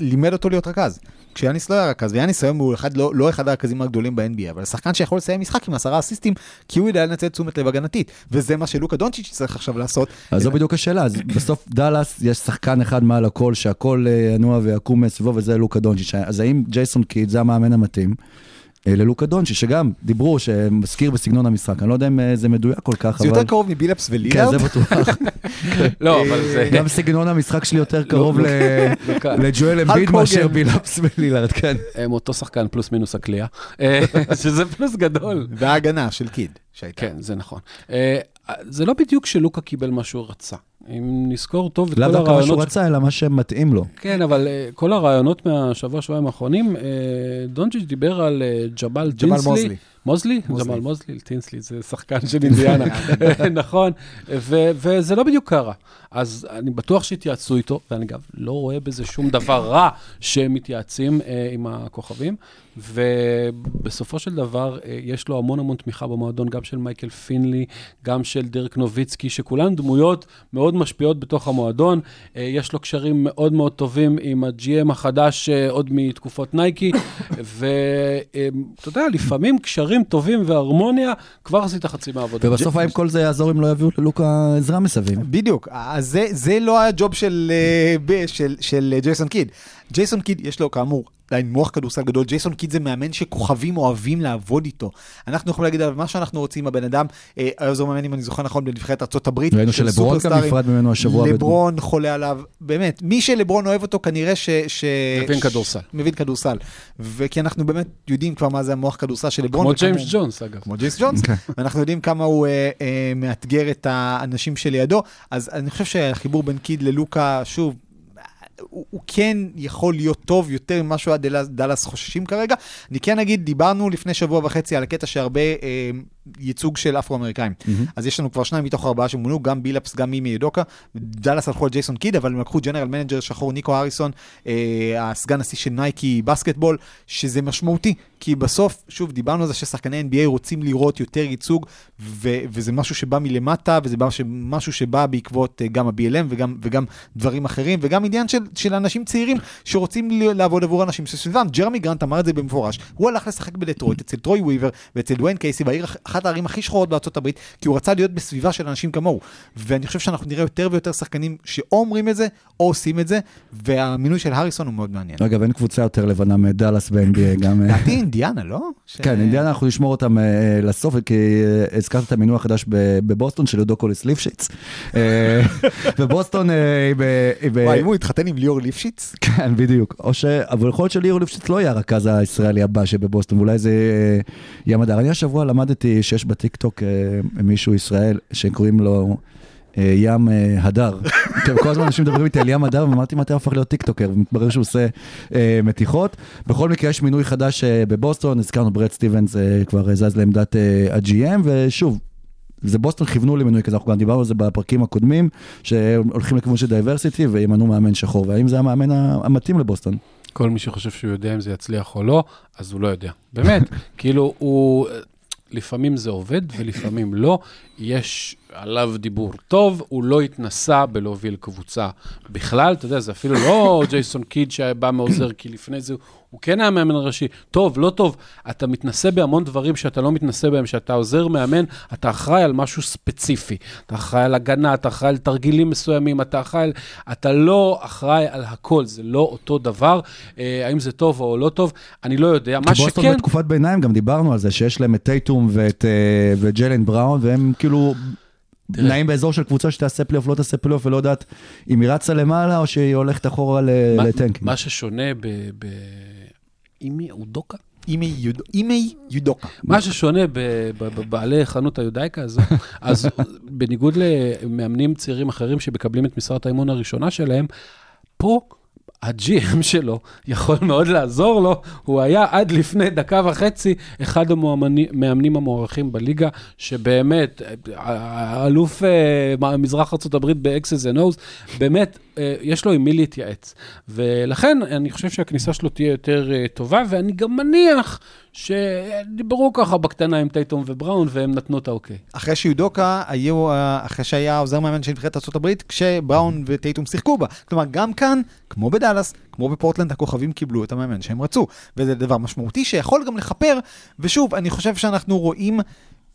לימד אותו להיות רכז. כשיאניס לא היה רכז, ויאניס היום הוא אחד, לא, לא אחד הרכזים הגדולים ב-NBA, אבל שחקן שיכול לסיים משחק עם עשרה אסיסטים, כי הוא יודע לנצל תשומת לב הגנתית, וזה מה שלוקה דונצ'יץ' צריך עכשיו לעשות. אז זו בדיוק השאלה, אז בסוף דאלאס יש שחקן אחד מעל הכל, שהכל אה, ינוע ויקום מסביבו, וזה לוקה דונצ'יץ'. אז האם ג'ייסון קיד זה המאמן המתאים? אה, ללוקה דונצ'יץ', שגם דיברו, שמזכיר בסגנון המשחק, אני לא יודע אם אה, זה מדויק כל כך, זה אבל... יותר קרוב מבילאפס כן, ולילארד. זה בטוח. לא, אבל זה... גם סגנון המשחק שלי יותר קרוב לא, ל- לא קל. לג'ואל אמביד מאשר. בילאפס ולילארד, כן. הם אותו שחקן פלוס מינוס הקליעה, אה, שזה פלוס גדול. וההגנה של קיד שהייתה. כן, זה נכון. זה לא בדיוק שלוקה קיבל מה שהוא רצה. אם נזכור טוב את לאו כל דווקא מה שהוא הרעיונות... רצה, אלא מה שמתאים לו. כן, אבל אה, כל הרעיונות מהשבוע, שבועיים האחרונים, אה, דונג'יץ' דיבר על אה, ג'בל ג'מאל טינסלי. מוזלי. מוזלי? מוזלי. ג'מאל מוזלי, טינסלי, זה שחקן של אינדיאנה. נכון, ו- וזה לא בדיוק קרה. אז אני בטוח שהתייעצו איתו, ואני גם לא רואה בזה שום דבר רע שהם מתייעצים אה, עם הכוכבים, ובסופו של דבר אה, יש לו המון המון תמיכה במועדון, גם של מייקל פינלי, גם של דרק נוביצקי, שכולן דמויות מאוד משפיעות בתוך המועדון. אה, יש לו קשרים מאוד מאוד טובים עם ה-GM החדש אה, עוד מתקופות נייקי, ואתה יודע, לפעמים קשרים טובים והרמוניה, כבר עשית חצי מהעבודה. ובסוף האם כל זה יעזור אם לא יביאו ללוקה עזרה מסביב? בדיוק, אז זה, זה לא הג'וב של, אה, ב- של, של אה, ג'ייסון קיד. ג'ייסון קיד יש לו כאמור עדיין מוח כדורסל גדול, ג'ייסון קיד זה מאמן שכוכבים אוהבים לעבוד איתו. אנחנו יכולים להגיד עליו מה שאנחנו רוצים, הבן אדם, אה, היה עוזר מאמן, אם אני זוכר נכון, בנבחרת ארצות הברית. ראינו של שלברון גם. נפרד ממנו השבוע. לברון חולה עליו, באמת, מי שלברון אוהב אותו כנראה ש... ש... מבין ש- כדורסל. מבין כדורסל. וכי אנחנו באמת יודעים כבר מה זה המוח כדורסל של לברון. כמו ג'יימס ג'ונס, אגב. כמו ג'יימס ג'ונס, ואנחנו יודעים כמה הוא אה, אה, מאתגר את האנשים שלידו, אז אני חושב שהחיבור בין קיד ללוקה, שוב, הוא, הוא כן יכול להיות טוב יותר ממה שהוא דאלאס, דאלאס חוששים כרגע. אני כן אגיד, דיברנו לפני שבוע וחצי על הקטע שהרבה אה, ייצוג של אפרו-אמריקאים. Mm-hmm. אז יש לנו כבר שניים מתוך ארבעה שמונו, גם בילאפס, גם אימי יודוקה. דאלאס הלכו על ג'ייסון קיד, אבל הם לקחו general manager שחור ניקו האריסון, אה, הסגן נשיא של נייקי basketball, שזה משמעותי, כי בסוף, שוב, דיברנו על זה ששחקני NBA רוצים לראות יותר ייצוג, ו- וזה משהו שבא מלמטה, וזה בא- משהו שבא בעקבות אה, גם ה-BLM וגם, וגם דברים אחרים, וגם עניין של, של אנשים צעירים שרוצים ל- לעבוד עבור אנשים שסביבם. ג'רמי גרנט אמר את זה במפורש, הוא הלך לשחק בדטרויט אצל טרוי וויבר ואצל דוויין קייסי, בעיר, אחת הערים הכי שחורות בארצות הברית, כי הוא רצה להיות בסביבה של אנשים כמוהו. ואני חושב שאנחנו נראה יותר ויותר שחקנים שאו אומרים את זה, או עושים את זה, והמינוי של הריסון הוא מאוד מעניין. אגב, אין קבוצה יותר לבנה מדאלאס ב-NBA, גם... אה, לדעתי אינדיאנה, לא? כן, אינדיאנה אנחנו נשמור אותם אה, לסוף, כי אה, הזכרת את המינוי החדש בבוסטון של יודוקוליס ליפשיץ. אה, ובוסטון אה, היא ב... וואי, אם הוא התחתן עם ליאור ליפשיץ? כן, בדיוק. או ש... אבל יכול להיות שליאור ליפשיץ לא יהיה הרכז הישראלי הבא שבבוסטון, ואולי זה אה, ים הדר. אני השבוע למדתי שיש בטיקטוק אה, מישהו ישראלי שקוראים לו אה, ים אה, הדר. כל הזמן אנשים מדברים איתי על ים הדר, ואמרתי, מה אתה הופך להיות טיקטוקר? ומתברר שהוא עושה מתיחות. בכל מקרה, יש מינוי חדש בבוסטון, הזכרנו ברד סטיבנס כבר זז לעמדת ה-GM, ושוב, זה בוסטון כיוונו למינוי כזה, אנחנו גם דיברנו על זה בפרקים הקודמים, שהולכים לכיוון של diversity וימנו מאמן שחור, והאם זה המאמן המתאים לבוסטון? כל מי שחושב שהוא יודע אם זה יצליח או לא, אז הוא לא יודע. באמת, כאילו, הוא... לפעמים זה עובד ולפעמים לא. יש עליו דיבור טוב, הוא לא התנסה בלהוביל קבוצה בכלל, אתה יודע, זה אפילו לא ג'ייסון קיד שבא מעוזר, כי לפני זה הוא כן היה מאמן ראשי. טוב, לא טוב, אתה מתנסה בהמון דברים שאתה לא מתנסה בהם, שאתה עוזר מאמן, אתה אחראי על משהו ספציפי. אתה אחראי על הגנה, אתה אחראי על תרגילים מסוימים, אתה אחראי על... אתה לא אחראי על הכל, זה לא אותו דבר. אה, האם זה טוב או לא טוב, אני לא יודע. מה כי בוסטון שכן... בתקופת ביניים, גם דיברנו על זה, שיש להם את טייטום ואת אה, וג'לן בראון, והם כאילו. נעים באזור של קבוצה שתעשה פלייאוף, לא תעשה פלייאוף, ולא יודעת אם היא רצה למעלה או שהיא הולכת אחורה ל- מה- לטנקים. מה ששונה ב... ב... אימי אודוקה? אימי יודו- אימי יודוקה. מה ששונה בבעלי חנות היודאיקה הזו, אז בניגוד למאמנים צעירים אחרים שמקבלים את משרת האימון הראשונה שלהם, פה ה-GM שלו יכול מאוד לעזור לו, הוא היה עד לפני דקה וחצי אחד המאמנים המוערכים בליגה, שבאמת, האלוף אה, מזרח ארה"ב ב-X's and O's, באמת, אה, יש לו עם מי להתייעץ. ולכן אני חושב שהכניסה שלו תהיה יותר אה, טובה, ואני גם מניח שדיברו ככה בקטנה עם טייטום ובראון, והם נתנו את האוקיי. אחרי שיודוקה היו, אה, אחרי שהיה עוזר מאמן של נבחרת ארה"ב, כשבראון וטייטום שיחקו בה. כלומר, גם כאן, כמו בדאלאס, כמו בפורטלנד, הכוכבים קיבלו את המאמן שהם רצו. וזה דבר משמעותי שיכול גם לכפר, ושוב, אני חושב שאנחנו רואים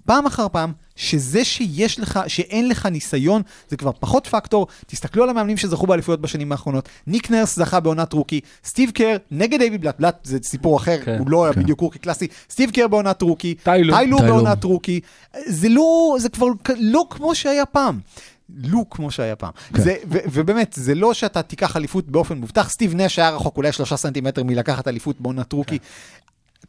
פעם אחר פעם, שזה שיש לך, שאין לך ניסיון, זה כבר פחות פקטור. תסתכלו על המאמנים שזכו באליפויות בשנים האחרונות. ניק נרס זכה בעונת rookie, סטיב קר נגד דייוויד בלאט, בלאט זה סיפור אחר, כן, הוא לא היה כן. בדיוק rookie קלאסי, סטיב קר בעונת rookie, טיי לו. טיי לו טיי לו. בעונת rookie, זה לא, זה כבר לא כמו שהיה פעם. לא כמו שהיה פעם. כן. זה, ו- ובאמת, זה לא שאתה תיקח אליפות באופן מובטח, סטיב נש היה רחוק אולי שלושה סנטימטר מלקחת אליפות בעונת rookie.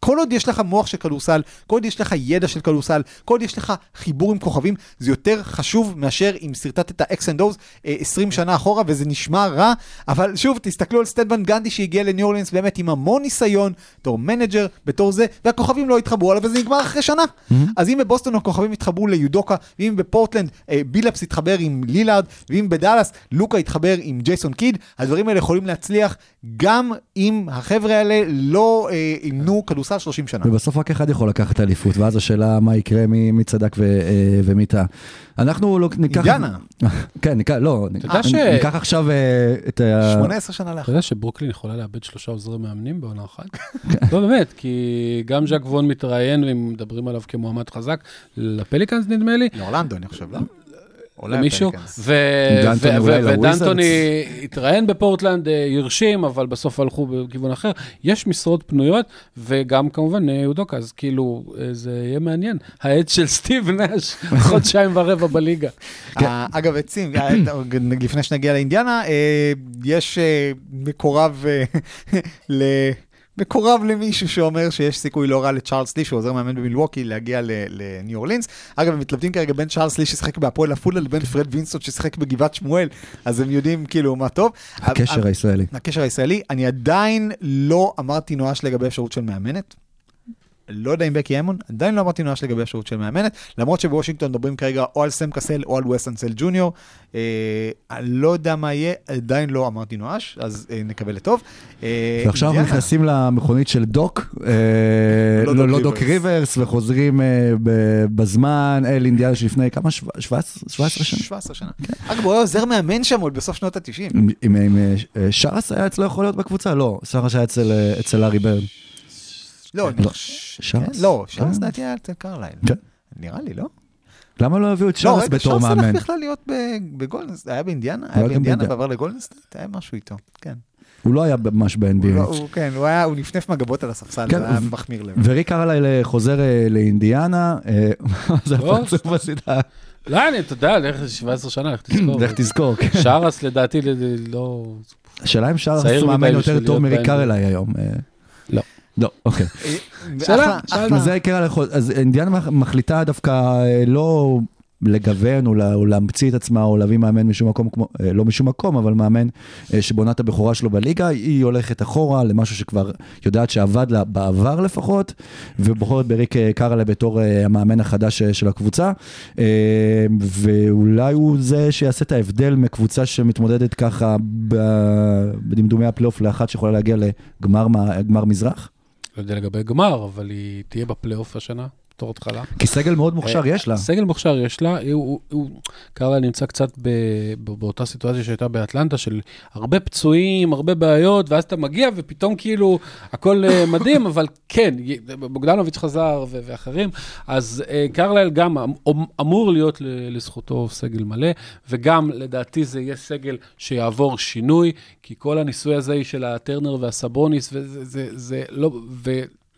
כל עוד יש לך מוח של כדורסל, כל עוד יש לך ידע של כדורסל, כל עוד יש לך חיבור עם כוכבים, זה יותר חשוב מאשר אם שרטטת X's and O's 20 שנה אחורה, וזה נשמע רע, אבל שוב, תסתכלו על סטן ואן גנדי שהגיע לניו אורלינס באמת עם המון ניסיון, בתור manager, בתור זה, והכוכבים לא התחברו עליו, וזה נגמר אחרי שנה. אז אם בבוסטון הכוכבים התחברו ליודוקה, ואם בפורטלנד אה, בילאפס התחבר עם לילארד, ואם בדאלאס לוקה התחבר עם ג'ייסון קיד, הדברים האלה יכולים להצליח גם אם החבר'ה האלה לא אה, כדורסל 30 שנה. ובסוף רק אחד יכול לקחת אליפות, ואז השאלה מה יקרה, מי, מי צדק ו, אה, ומי טעה. אנחנו לא, ניקח... אינדיאנה. כן, ניקח, לא, יודע ש- ניקח עכשיו אה, את ה... 18 שנה אתה לאחר. יודע שברוקלין יכולה לאבד שלושה עוזרי מאמנים בעונה אחת? לא, באמת, כי גם ז'אק וון מתראיין, והם מדברים עליו כמועמד חזק, לפליקאנס נדמה לי. לאורלנדו, אני חושב, לא? למישהו. ודנטוני התראיין בפורטלנד, אה, הרשים, אבל בסוף הלכו בכיוון אחר. יש משרות פנויות, וגם כמובן אה, יודוקה, אז כאילו, אה, זה יהיה מעניין. העד של סטיב נש, חודשיים ורבע בליגה. אגב, עצים, לפני שנגיע לאינדיאנה, יש מקורב ל... מקורב למישהו שאומר שיש סיכוי לא רע לצ'ארלס לי, שהוא עוזר מאמן במילווקי, להגיע לניו אורלינס. אגב, הם מתלבטים כרגע בין צ'ארלס לי ששיחק בהפועל עפולה לבין פרד וינסון ששיחק בגבעת שמואל, אז הם יודעים כאילו מה טוב. הקשר הישראלי. הקשר הישראלי, אני עדיין לא אמרתי נואש לגבי אפשרות של מאמנת. לא יודע אם בקי אמון, עדיין לא אמרתי נואש לגבי אפשרות של מאמנת, למרות שבוושינגטון מדברים כרגע או על סם קסל או על ווסטון סל ג'וניור. אה, לא יודע מה יהיה, עדיין לא אמרתי נואש, אז אה, נקווה לטוב. אה, ועכשיו אנחנו. נכנסים למכונית של דוק, אה, לא לא דוק לא דוק ריברס. ריברס, וחוזרים אה, בזמן אל אינדיאנה שלפני כמה? שבע- 17 17 שנה? 17 שנה. אגב, הוא היה עוזר מאמן שם עוד בסוף שנות ה-90. עם- עם עם, אה, שרס היה אצלו יכול להיות בקבוצה? לא, שרס היה אצל אה, אצל ארי ברן. לא, לא. שרס? כן, לא, שרס אה. לדעתי היה אצל קרליין. כן. נראה לי, לא? למה לא הביאו את לא, שרס רגע, בתור שרס מאמן? הלך בכלל להיות ב- בגולדנסט, היה באינדיאנה? הוא היה היה באינדיאנה. ועבר לגולדנסט? היה משהו איתו, כן. הוא לא היה ממש לא- ב-NBA. כן, הוא היה, הוא נפנף מגבות על הספסל, כן, זה היה ו- מחמיר לב. וריק קרליי חוזר אה, לאינדיאנה, אה, זה לא, הפרצוף בסדרה? לא, אני, אתה יודע, לך 17 שנה, לך תזכור. לך תזכור. כן. שרס לדעתי לא... השאלה אם שרס מאמן יותר טוב מריק. קרליי היום. אה, לא. אוקיי. שאלה, אחלה, שאלה. אז זה יקרה לכל, אז אינדיאנה מח- מחליטה דווקא אה, לא לגוון או, לה- או להמציא את עצמה או להביא מאמן משום מקום, אה, לא משום מקום, אבל מאמן אה, שבונה את הבכורה שלו בליגה, היא הולכת אחורה למשהו שכבר יודעת שעבד לה בעבר לפחות, ובוחרת בריק אה, קרלה בתור אה, המאמן החדש אה, של הקבוצה, אה, ואולי הוא זה שיעשה את ההבדל מקבוצה שמתמודדת ככה בדמדומי הפלייאוף לאחת שיכולה להגיע לגמר מזרח. לא יודע לגבי גמר, אבל היא תהיה בפלייאוף השנה, בתור התחלה. כי סגל מאוד מוכשר אה, יש לה. סגל מוכשר יש לה, הוא- קרלה נמצא קצת ב- ב- באותה סיטואציה שהייתה באטלנטה, של הרבה פצועים, הרבה בעיות, ואז אתה מגיע ופתאום כאילו הכל אה, מדהים, אבל כן, בוגדנוביץ' חזר ו- ואחרים, אז אה, קרלל גם אמ- אמור להיות לזכותו סגל מלא, וגם לדעתי זה יהיה סגל שיעבור שינוי, כי כל הניסוי הזה של הטרנר והסבוניס, וזה זה, זה לא...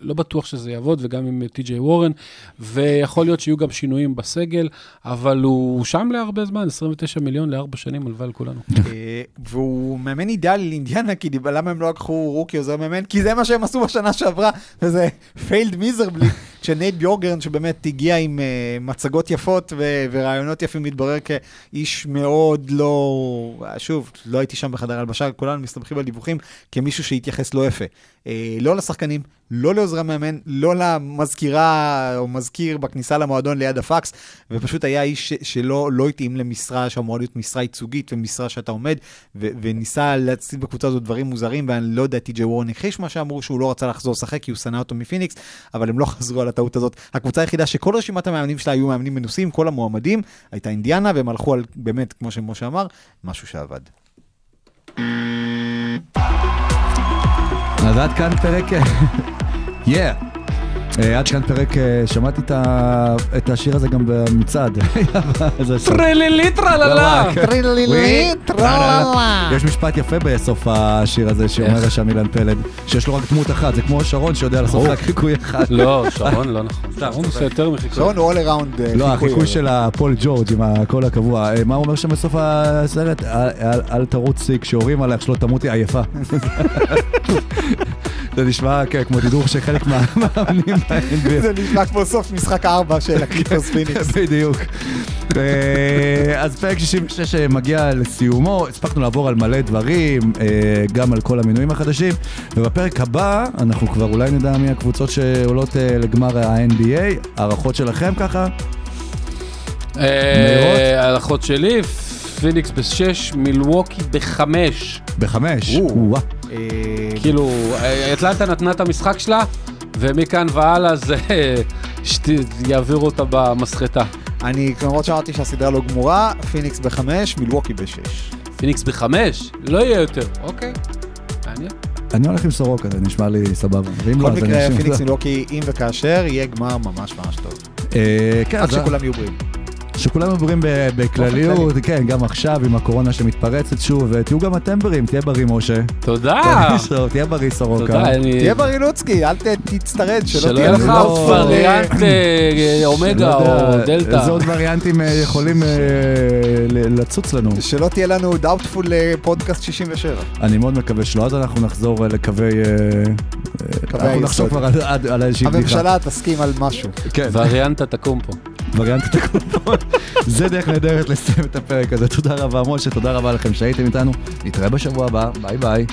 לא בטוח שזה יעבוד, וגם עם טי.ג'יי וורן, ויכול להיות שיהיו גם שינויים בסגל, אבל הוא שם להרבה זמן, 29 מיליון לארבע שנים, הלוואי על כולנו. אה, והוא מאמן אידיאלי לאינדיאנה, כי למה הם לא לקחו rookie עוזר מאמן? כי זה מה שהם עשו בשנה שעברה, וזה failed miserably, כשנייט ביורקגרן, שבאמת הגיע עם אה, מצגות יפות ורעיונות יפים, מתברר כאיש מאוד לא... שוב, לא הייתי שם בחדר הלבשה, כולנו מסתמכים על דיווחים, כמישהו שהתייחס לא יפה. אה, לא לשחקנים, לא לעוזרי המאמן, לא למזכירה או מזכיר בכניסה למועדון ליד הפקס, ופשוט היה איש שלא לא התאים למשרה שאמורה להיות משרה ייצוגית ומשרה שאתה עומד, ו- וניסה להציג בקבוצה הזאת דברים מוזרים, ואני לא יודע, טי.ג'יי וורן הכחיש מה שאמרו, שהוא לא רצה לחזור לשחק כי הוא שנא אותו מפיניקס, אבל הם לא חזרו על הטעות הזאת. הקבוצה היחידה שכל רשימת המאמנים שלה היו מאמנים מנוסים, כל המועמדים, הייתה אינדיאנה, והם הלכו על, באמת, כמו שמשה אמר, משהו שעבד. אז עד כאן פרק... Yeah. אה, עד כאן פרק, אה, שמעתי את השיר הזה גם במצעד. טרלילי טרללה! טרילילי, טרללה. יש משפט יפה בסוף השיר הזה שאומר שם אילן פלד, שיש לו רק דמות אחת, זה כמו שרון שיודע לעשות רק חיקוי אחד. לא, שרון לא נכון. שרון עושה יותר מחיקוי. שרון הוא all around אה, לא, חיקוי. החיקוי של הפול ג'ורג' עם הקול הקבוע. מה הוא אומר שם בסוף הסרט? אל- תרוצי כשיורים עלייך, שלא תמותי עייפה. זה נשמע כן, כמו תדרוך של חלק מהמאמנים. זה נשמע כמו סוף משחק ארבע של הקליפרס פיניקס. בדיוק. אה, אז פרק 66 מגיע לסיומו, הספקנו לעבור על מלא דברים, אה, גם על כל המינויים החדשים, ובפרק הבא אנחנו כבר אולי נדע מי הקבוצות שעולות אה, לגמר ה-NBA, הערכות שלכם ככה? אה, ההערכות שלי, פיניקס בשש, מילווקי בחמש. בחמש. או. או-אה. אה, כאילו, אה, אטלנטה נתנה את המשחק שלה, ומכאן והלאה זה, שת- יעבירו אותה במסחטה. אני, למרות שאמרתי שהסדרה לא גמורה, פיניקס בחמש, מילווקי בשש. פיניקס בחמש? לא יהיה יותר. אוקיי, מעניין. אני הולך עם סורוקה, זה נשמע לי סבבה. לא, בכל מקרה. פיניקס מילווקי, אם וכאשר, יהיה גמר ממש ממש טוב. אה, כן, עד אז- שכולם יהיו בריאים. שכולנו בריאים ב- בכלליות, כן, גם עכשיו עם הקורונה שמתפרצת שוב, ותהיו גם אתם בריאים, תהיה בריא משה. תודה. תהיה בריא סורוקה. תודה, אני... תהיה בריא לוצקי, אל תצטרד, שלא תהיה לך לך לא- וריאנט אה, אומגה או דלתא. איזה עוד וריאנטים אה, יכולים אה, לצוץ לנו. שלא תהיה לנו doubtful לפודקאסט 67. אני מאוד מקווה שלא, אז אנחנו נחזור אה, לקווי... אה, אה, אנחנו. נחשוב כבר על- איזושהי בדיחה. הממשלה תסכים על משהו. כן, וריאנטה תקום פה. וריאנט התקופות. זה דרך נהדרת לסיים את הפרק הזה. תודה רבה, משה, תודה רבה לכם שהייתם איתנו. נתראה בשבוע הבא, ביי ביי.